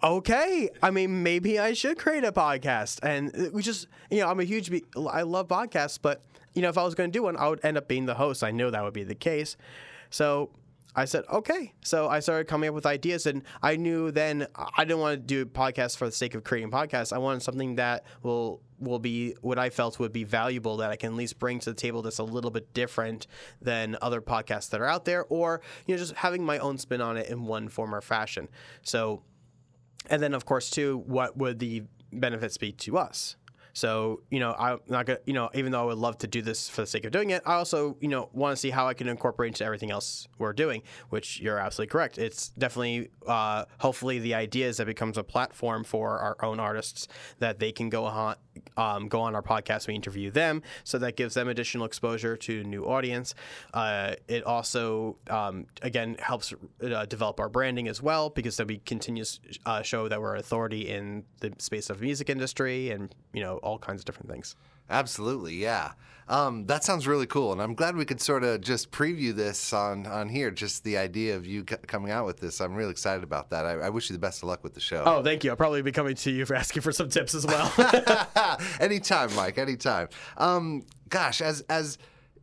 okay, I mean, maybe I should create a podcast. And we just, you know, I'm a huge, I love podcasts, but, you know, if I was going to do one, I would end up being the host. I knew that would be the case. So I said, okay. So I started coming up with ideas, and I knew then I didn't want to do podcasts for the sake of creating podcasts. I wanted something that will will be what I felt would be valuable that I can at least bring to the table that's a little bit different than other podcasts that are out there, or you know, just having my own spin on it in one form or fashion. So, and then of course too, what would the benefits be to us? So, you know, I'm not gonna, you know, even though I would love to do this for the sake of doing it, I also, you know, want to see how I can incorporate into everything else we're doing, which you're absolutely correct. It's definitely, uh, hopefully, the idea is that it becomes a platform for our own artists that they can go on, um, go on our podcast, we interview them, so that gives them additional exposure to new audience. Uh, it also, um, again, helps uh, develop our branding as well because then we continue to uh, show that we're authority in the space of music industry and you know all kinds of different things. Absolutely, yeah. Um, that sounds really cool, and I'm glad we could sort of just preview this on on here. Just the idea of you c- coming out with this, I'm really excited about that. I, I wish you the best of luck with the show. Oh, thank you. I'll probably be coming to you for asking for some tips as well. anytime, Mike. Anytime. Um, gosh, as as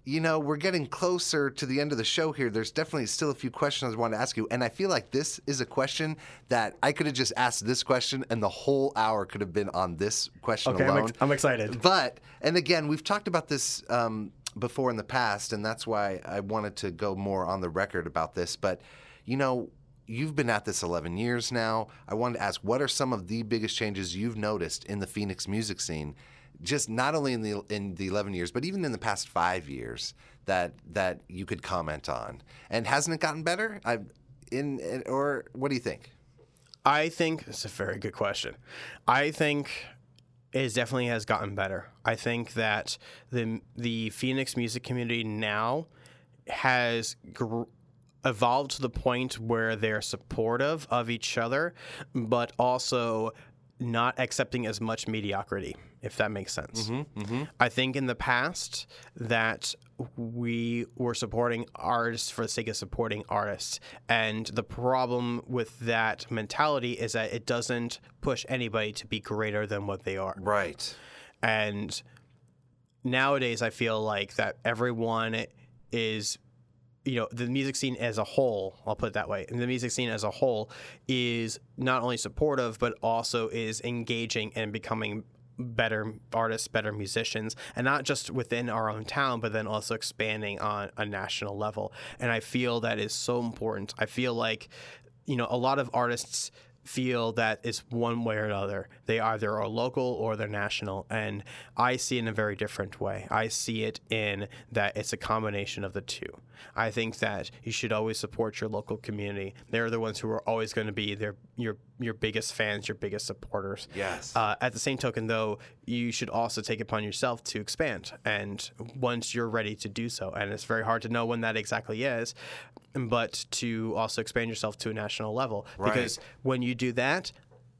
you know, we're getting closer to the end of the show here. There's definitely still a few questions I want to ask you, and I feel like this is a question that I could have just asked this question, and the whole hour could have been on this question okay, alone. I'm, ex- I'm excited. But and again, we've talked about this um, before in the past, and that's why I wanted to go more on the record about this. But you know, you've been at this 11 years now. I wanted to ask, what are some of the biggest changes you've noticed in the Phoenix music scene? Just not only in the in the 11 years, but even in the past five years that that you could comment on. And hasn't it gotten better? I, in, or what do you think? I think it's a very good question. I think it definitely has gotten better. I think that the the Phoenix music community now has gr- evolved to the point where they're supportive of each other, but also not accepting as much mediocrity, if that makes sense. Mm-hmm, mm-hmm. I think in the past that we were supporting artists for the sake of supporting artists. And the problem with that mentality is that it doesn't push anybody to be greater than what they are. Right. And nowadays, I feel like that everyone is, you know, the music scene as a whole, I'll put it that way, and the music scene as a whole is not only supportive, but also is engaging and becoming better artists, better musicians, and not just within our own town, but then also expanding on a national level. And I feel that is so important. I feel like, you know, a lot of artists feel that it's one way or another. They either are local or they're national. And I see it in a very different way. I see it in that it's a combination of the two. I think that you should always support your local community. They're the ones who are always going to be their your your biggest fans, your biggest supporters. Yes. Uh, at the same token, though, you should also take upon yourself to expand. And once you're ready to do so, and it's very hard to know when that exactly is, but to also expand yourself to a national level. Because when you do that,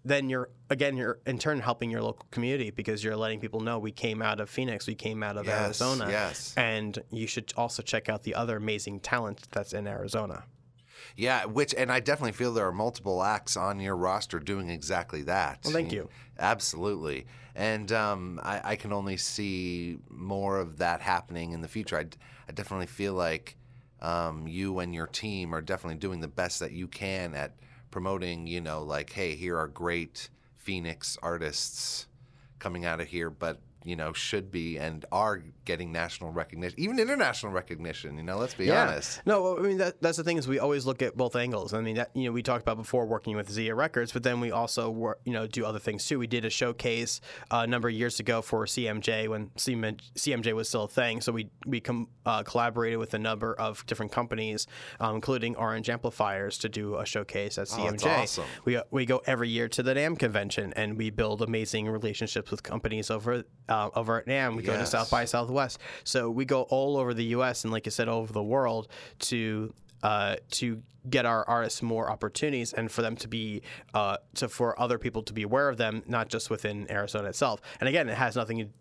then you're again you're in turn helping your local community because you're letting people know we came out of Phoenix, we came out of Yes, Arizona, yes. and you should also check out the other amazing talent that's in Arizona. Yeah, which and I definitely feel there are multiple acts on your roster doing exactly that. Well, thank you. Absolutely, and um, I, I can only see more of that happening in the future. I definitely feel like um, you and your team are definitely doing the best that you can at promoting. You know, like, hey, here are great Phoenix artists coming out of here, but you know, should be and are getting national recognition, even international recognition. You know, let's be honest. No, I mean that, that's the thing is we always look at both angles. I mean that you know we talked about before working with Zia Records, but then we also work, you know do other things too. We did a showcase uh, a number of years ago for CMJ when CMJ was still a thing. So we we com- uh, collaborated with a number of different companies, um, including Orange Amplifiers, to do a showcase at Oh, CMJ. that's awesome. We we go every year to the NAMM convention and we build amazing relationships with companies over uh, over at NAMM. We go to South by Southwest. So we go all over the U.S. and, like you said, all over the world to uh, to get our artists more opportunities and for them to be uh, to for other people to be aware of them, not just within Arizona itself. And again, it has nothing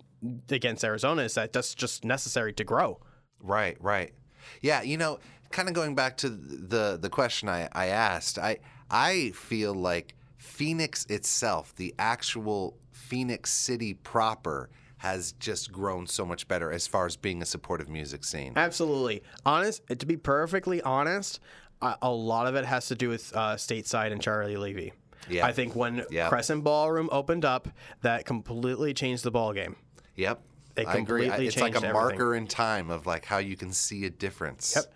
against Arizona. Is that that's just necessary to grow. Right, right. Yeah, you know, kind of going back to the the question I, I asked, I I feel like Phoenix itself, the actual Phoenix city proper, has just grown so much better as far as being a supportive music scene. Absolutely. Honest, to be perfectly honest, a, lot of it has to do with uh, stateside and Charlie Levy. Yeah. I think when. Crescent Ballroom opened up, that completely changed the ball game. Yep. It I agree. It's like a changed marker in time of like how you can see a difference. Yep.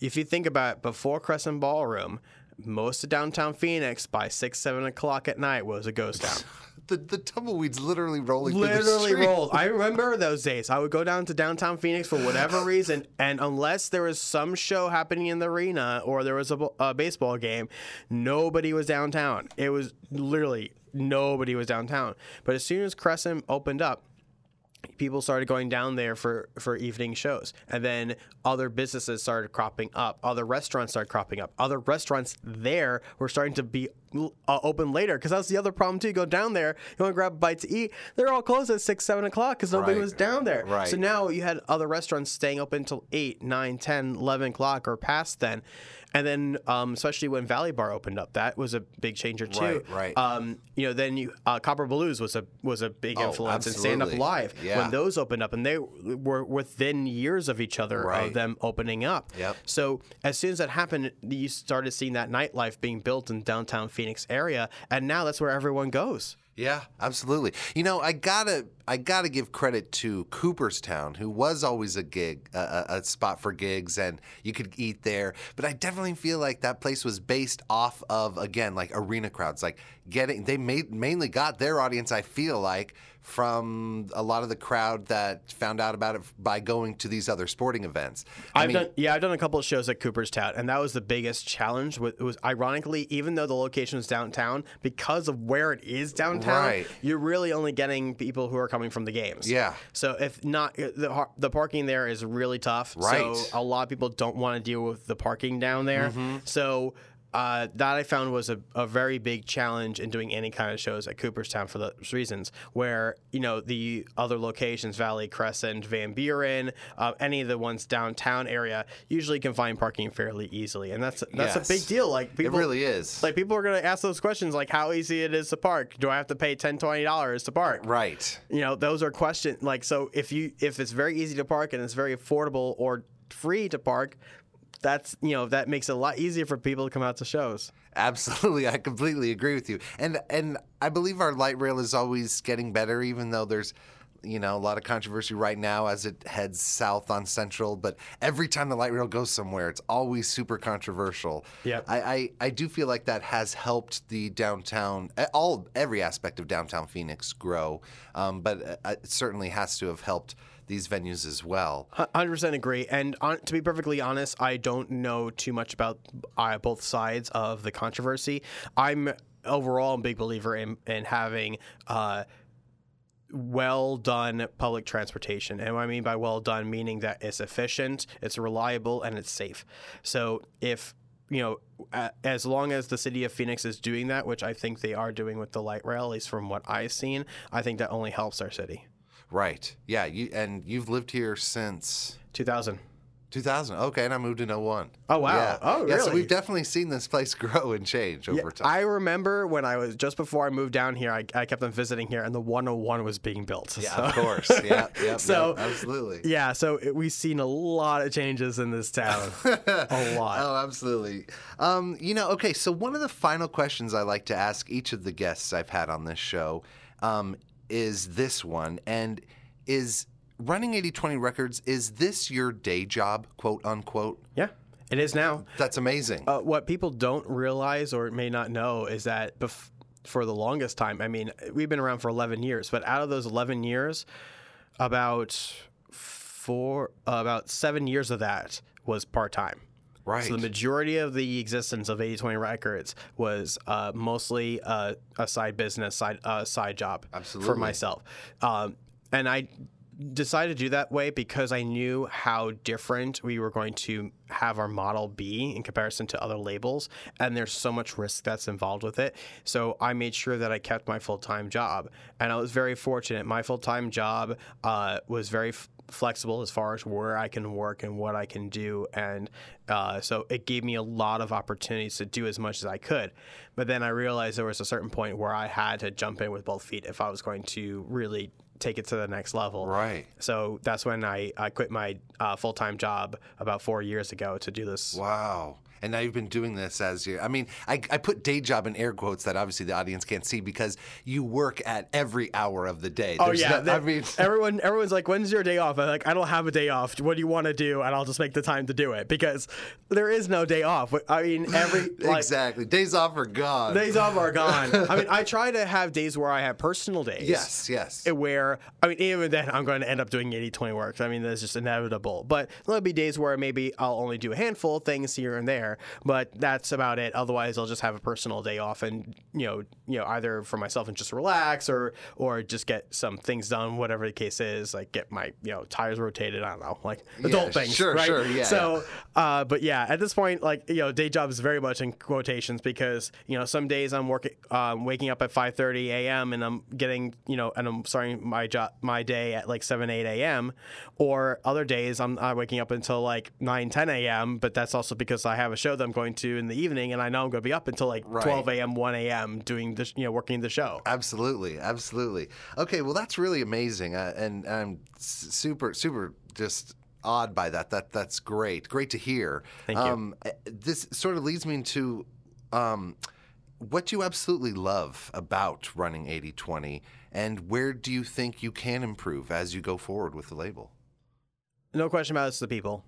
If you think about it, before Crescent Ballroom, most of downtown Phoenix by six, seven o'clock at night was a ghost town. The the tumbleweeds literally rolling through the Literally rolled. I remember those days. I would go down to downtown Phoenix for whatever reason, and unless there was some show happening in the arena or there was a, a baseball game, nobody was downtown. It was literally nobody was downtown. But as soon as Crescent opened up, people started going down there for, for evening shows. And then other businesses started cropping up. Other restaurants started cropping up. Other restaurants there were starting to be uh, open later because that's the other problem too. You go down there, you want to grab a bite to eat. They're all closed at six, seven o'clock because nobody Right. was down there. Right. So now you had other restaurants staying open until 8, 9, 10, 11 o'clock or past then. And then, um, especially when Valley Bar opened up, that was a big changer too. Right, right. Um, you know, then you uh, Copper Blues was a was a big Oh, influence, and Stand Up. Live Yeah. when those opened up, and they were within years of each other Right. of them opening up. Yep. So as soon as that happened, you started seeing that nightlife being built in downtown Phoenix area, and now that's where everyone goes. Yeah, absolutely. You know, I gotta, I gotta give credit to Cooperstown, who was always a gig, a, a, spot for gigs, and you could eat there. But I definitely feel like that place was based off of again, like arena crowds, like getting. They made mainly got their audience. I feel like from a lot of the crowd that found out about it by going to these other sporting events. I I've mean, done yeah, I've done a couple of shows at Cooperstown, and that was the biggest challenge. It was ironically, even though the location is downtown, because of where it is downtown, Right. you're really only getting people who are coming from the games. Yeah. So if not, the the parking there is really tough. Right. Mm-hmm. So a lot of people don't want to deal with the parking down there. So. Uh, that I found was a, a very big challenge in doing any kind of shows at Cooperstown for those reasons. Where you know the other locations, Valley Crescent, Van Buren, uh, any of the ones downtown area, usually can find parking fairly easily, and that's that's Yes. a big deal. Like people, it really is. like people are gonna ask those questions, like how easy it is to park. Do I have to pay $10, $20 to park? right. You know, those are questions. Like, so if you if it's very easy to park and it's very affordable or free to park, that's you know that makes it a lot easier for people to come out to shows. Absolutely, I completely agree with you. And and I believe our light rail is always getting better, even though there's you know a lot of controversy right now as it heads south on Central. But every time the light rail goes somewhere, it's always super controversial. Yep. I, I I do feel like that has helped the downtown eh, all every aspect of downtown Phoenix grow, um, but uh, it certainly has to have helped these venues as well. Hundred percent agree. And on, to be perfectly honest, I don't know too much about uh, both sides of the controversy. I'm overall a big believer in in having. Uh, well done public transportation. And what I mean by well done, meaning that it's efficient, it's reliable, and it's safe. So if you know, as long as the city of Phoenix is doing that, which I think they are doing with the light rail, at least from what I've seen, I think that only helps our city. Right. Yeah. You and you've lived here since 2000. 2000. Okay, and I moved in 01. Oh, wow. Yeah. Oh, Yeah, so we've definitely seen this place grow and change over time. I remember when I was just before I moved down here, I, I kept on visiting here, and the 101 was being built. yeah, So- of course. Yeah, yeah, So- yeah, absolutely. Yeah, so it, we've seen a lot of changes in this town. a lot. Oh, absolutely. Um, you know, okay, so one of the final questions I like to ask each of the guests I've had on this show um, is this one. And is running 8020 Records, is this your day job, quote unquote? Yeah, it is now. That's amazing. Uh, what people don't realize or may not know is that bef- for the longest time, I mean, we've been around for 11 years, but out of those 11 years, about four, uh, about seven years of that was part time. Right. So the majority of the existence of 8020 Records was uh, mostly uh, a side business, side uh, side job for myself. Um, and I decided to do that way because I knew how different we were going to have our model be in comparison to other labels, and there's so much risk that's involved with it. So I made sure that I kept my full time job, and I was very fortunate. My full time job uh, was very f- flexible as far as where I can work and what I can do, and uh, so it gave me a lot of opportunities to do as much as I could. But then I realized there was a certain point where I had to jump in with both feet if I was going to really take it to the next level. Right. So that's when I, I quit my uh, full time job about four years ago to do this. Wow. And now you've been doing this as you. I mean, I, I put day job in air quotes that obviously the audience can't see because you work at every hour of the day. Oh There's yeah, no- I mean, everyone everyone's like, "When's your day off?" I'm like, "I don't have a day off. What do you want to do?" And I'll just make the time to do it because there is no day off. I mean, every like, exactly. Days off are gone. days off are gone. I mean, I try to have days where I have personal days. yes, yes. Where I mean, even then, I'm going to end up doing 80-20 work. I mean, that's just inevitable. But there'll be days where maybe I'll only do a handful of things here and there, but that's about it. Otherwise, I'll just have a personal day off, and you know, you know, either for myself and just relax, or or just get some things done, whatever the case is. Like get my you know tires rotated. I don't know, like adult things. sure, right? sure, yeah, So, uh, but yeah, at this point, like you know, day job is very much in quotations because you know some days I'm working, um, waking up at 5:30 a.m. and I'm getting you know, and I'm starting my job, my day at like 7 8 a.m. Or other days I'm not waking up until like 9 10 a.m. But that's also because I have a show that I'm going to in the evening, and I know I'm going to be up until like Right. 12 a.m. 1 a.m. doing the sh- you know working the show. Absolutely, absolutely. Okay, well that's really amazing, uh, and I'm super, super just awed by that. That that's great. Great to hear. Thank you. Um, uh, this sort of leads me into um, what do you absolutely love about running 80-20, and where do you think you can improve as you go forward with the label? No question about it, it's the people.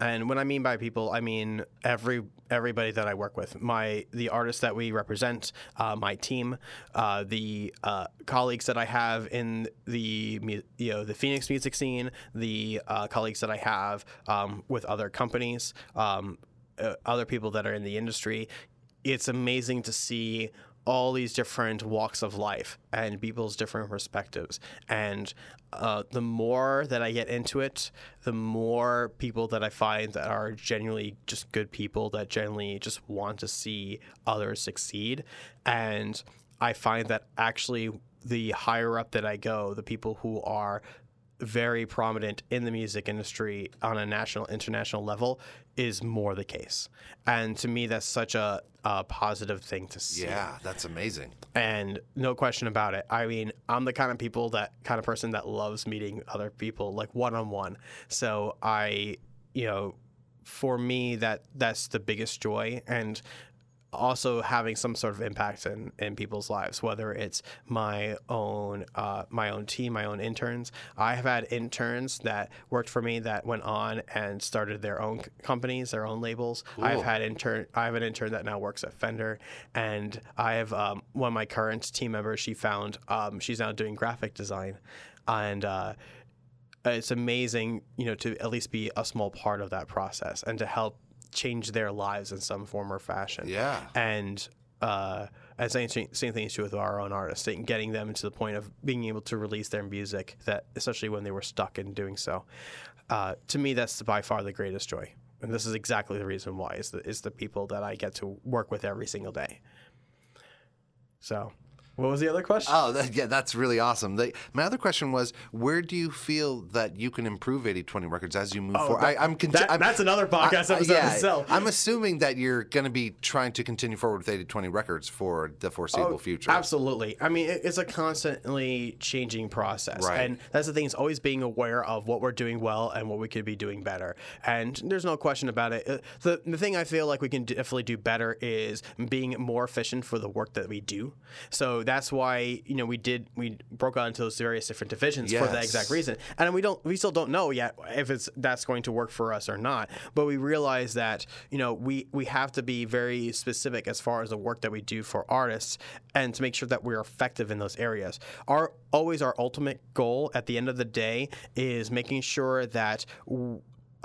And when I mean by people, I mean every everybody that I work with, my the artists that we represent, uh, my team, uh, the uh, colleagues that I have in the you know the Phoenix music scene, the uh, colleagues that I have um, with other companies, um, uh, other people that are in the industry. It's amazing to see all these different walks of life and people's different perspectives. And uh, the more that I get into it, the more people that I find that are genuinely just good people that genuinely just want to see others succeed. And I find that actually the higher up that I go, the people who are very prominent in the music industry on a national, international level is more the case. And to me, that's such a, a positive thing to see. Yeah, that's amazing. And no question about it. I mean, I'm the kind of people that kind of person that loves meeting other people like one on one. So I, you know, for me that that's the biggest joy and also having some sort of impact in, in people's lives, whether it's my own uh, my own team, my own interns. I have had interns that worked for me that went on and started their own companies, their own labels. I've had intern. I have an intern that now works at Fender, and I have um, one of my current team members. She found um, she's now doing graphic design, and. Uh, it's amazing, you know, to at least be a small part of that process and to help change their lives in some form or fashion. Yeah. And uh, and same, same thing is true with our own artists, and getting them to the point of being able to release their music, that especially when they were stuck in doing so. Uh, to me, that's by far the greatest joy. And this is exactly the reason why is the, is the people that I get to work with every single day. So, what was the other question? Oh, that, yeah, that's really awesome. The, my other question was, where do you feel that you can improve 8020 records as you move forward? Oh, that- I, I'm, con- that- I'm that's another podcast I- episode yeah, itself. I'm assuming that you're going to be trying to continue forward with 8020 records for the foreseeable future. Oh, Absolutely. I mean, it- it's a constantly changing process. Right. And that's the thing, is always being aware of what we're doing well and what we could be doing better. And there's no question about it. Uh, The, the thing I feel like we can definitely do better is being more efficient for the work that we do. So that's why, you know, we did, we broke out into those various different divisions for that exact reason. And we don't, we still don't know yet if it's, that's going to work for us or not. But we realize that, you know, we, we have to be very specific as far as the work that we do for artists and to make sure that we're effective in those areas. Our, always our ultimate goal at the end of the day is making sure that,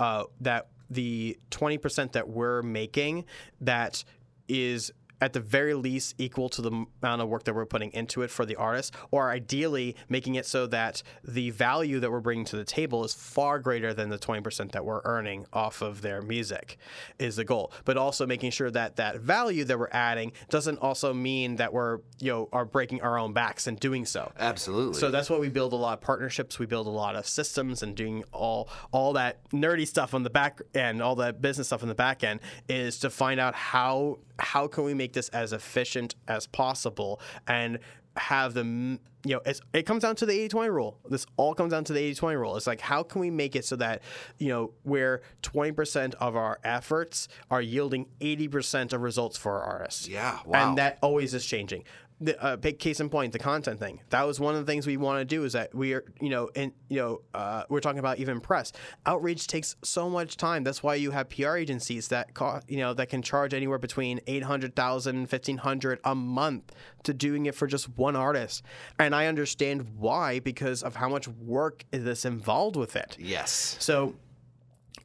uh, that the 20% that we're making that is at the very least equal to the amount of work that we're putting into it for the artist, or ideally making it so that the value that we're bringing to the table is far greater than the 20% that we're earning off of their music is the goal. But also making sure that that value that we're adding doesn't also mean that we're, you know, are breaking our own backs in doing so. Absolutely. So that's why we build a lot of partnerships. We build a lot of systems and doing all all that nerdy stuff on the back end, all that business stuff on the back end is to find out how how can we make this as efficient as possible and have them you know it's, it comes down to the 80-20 rule. This all comes down to the 80-20 rule. It's like how can we make it so that you know where 20% of our efforts are yielding 80% of results for our artists Yeah, wow. and that always is changing the uh, big case in point, the content thing. That was one of the things we want to do. Is that we are, you know, and you know, uh, we're talking about even press outreach takes so much time. That's why you have PR agencies that cost, you know, that can charge anywhere between 800,000, 1500 a month to doing it for just one artist. And I understand why because of how much work is involved with it. yes. So,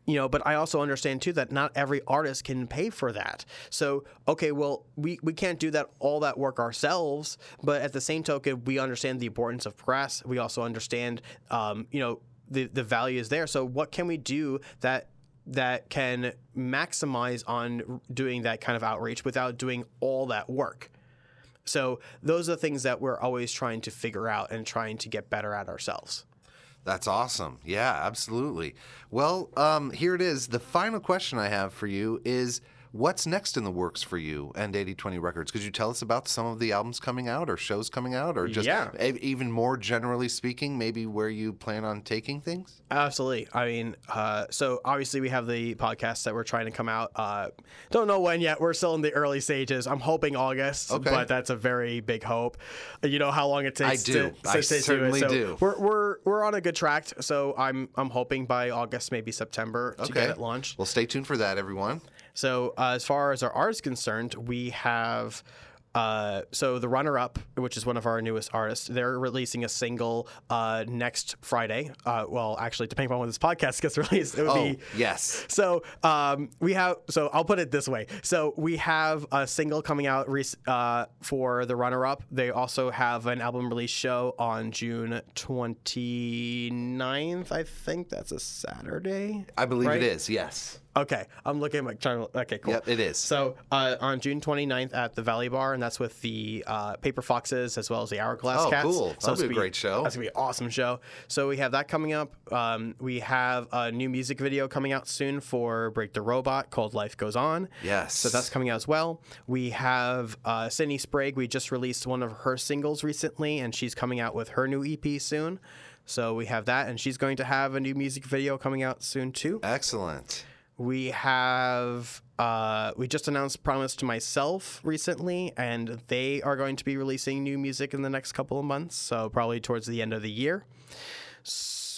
you know, but I also understand too that not every artist can pay for that. So, okay, well, we, we can't do that all that work ourselves, but at the same token, we understand the importance of press. We also understand, um, you know, the the value is there. So, what can we do that that can maximize on doing that kind of outreach without doing all that work? So, those are the things that we're always trying to figure out and trying to get better at ourselves. That's awesome. Yeah, absolutely. Well, um, here it is. The final question I have for you is what's next in the works for you and 8020 Records? Could you tell us about some of the albums coming out or shows coming out or just Yeah. e- even more generally speaking, maybe where you plan on taking things? Absolutely. I mean, uh, so obviously we have the podcast that we're trying to come out. Uh, don't know when yet. We're still in the early stages. I'm hoping August, Okay. but that's a very big hope. You know how long it takes. I do. To, I to stay to it. certainly So do. We're, we're we're on a good track. So I'm I'm hoping by August, maybe September, to get it launched. Well, stay tuned for that, everyone. So uh, as far as our art is concerned, we have. Uh, so the runner-up, which is one of our newest artists, they're releasing a single uh, next Friday. Uh, well, actually, depending on when this podcast gets released, it would Oh, be yes. so um, we have. So I'll put it this way. So we have a single coming out rec- uh, for the runner-up. They also have an album release show on June 29th. I think that's a Saturday. I believe Right? it is, yes. Okay, I'm looking at my trying to. Okay, cool. Yep, it is. So uh, on June 29th at the Valley Bar, and that's with the uh, Paper Foxes as well as the Hourglass Oh, Cats. cool. So That'll be a gonna great show. That's gonna be an awesome show. So we have that coming up. Um, we have a new music video coming out soon for Break the Robot called Life Goes On. Yes. So that's coming out as well. We have uh, Sydney Sprague. We just released one of her singles recently, and she's coming out with her new EP soon. So we have that, and she's going to have a new music video coming out soon too. Excellent. We have uh, we just announced Promise to Myself recently, and they are going to be releasing new music in the next couple of months, so probably towards the end of the year.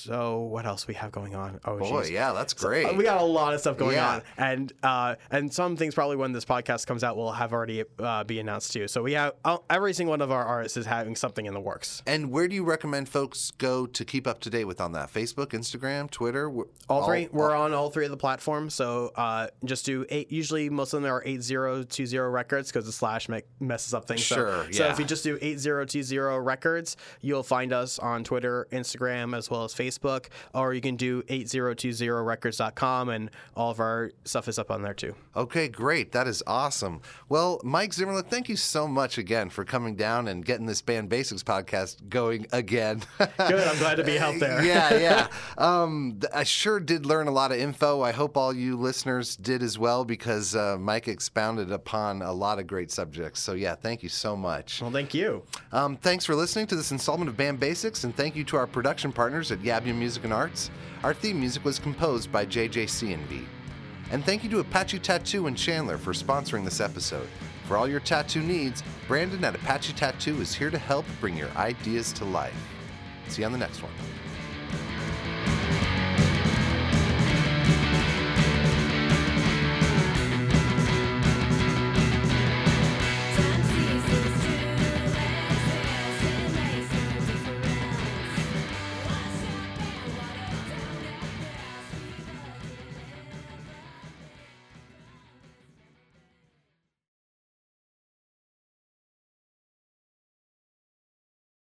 What else we have going on? Oh, Boy, geez. yeah, that's great. Uh, we got a lot of stuff going Yeah. on, and uh, and some things probably when this podcast comes out will have already uh, be announced too. So we have uh, every single one of our artists is having something in the works. and where do you recommend folks go to keep up to date with on that? Facebook, Instagram, Twitter? All three. We're on all three of the platforms. So uh, just do eight. Usually, most of them are eight zero two zero records because the slash make, messes up things. So- Sure, So, yeah. if you just do eight zero two zero records, you'll find us on Twitter, Instagram, as well as Facebook. Or you can do 8020records.com, and all of our stuff is up on there too. Okay, great. That is awesome. Well, Mike Zimmerlich, thank you so much again for coming down and getting this Band Basics podcast going again. Good. I'm glad to be out there. yeah, yeah. Um, I sure did learn a lot of info. I hope all you listeners did as well because uh, Mike expounded upon a lot of great subjects. So, yeah, thank you so much. Well, thank you. Um, thanks for listening to this installment of Band Basics, and thank you to our production partners at YabYum Music and Arts. Our theme music was composed by JJC&V. And thank you to Apache Tattoo in Chandler for sponsoring this episode. For all your tattoo needs, Brandon at Apache Tattoo is here to help bring your ideas to life. See you on the next one.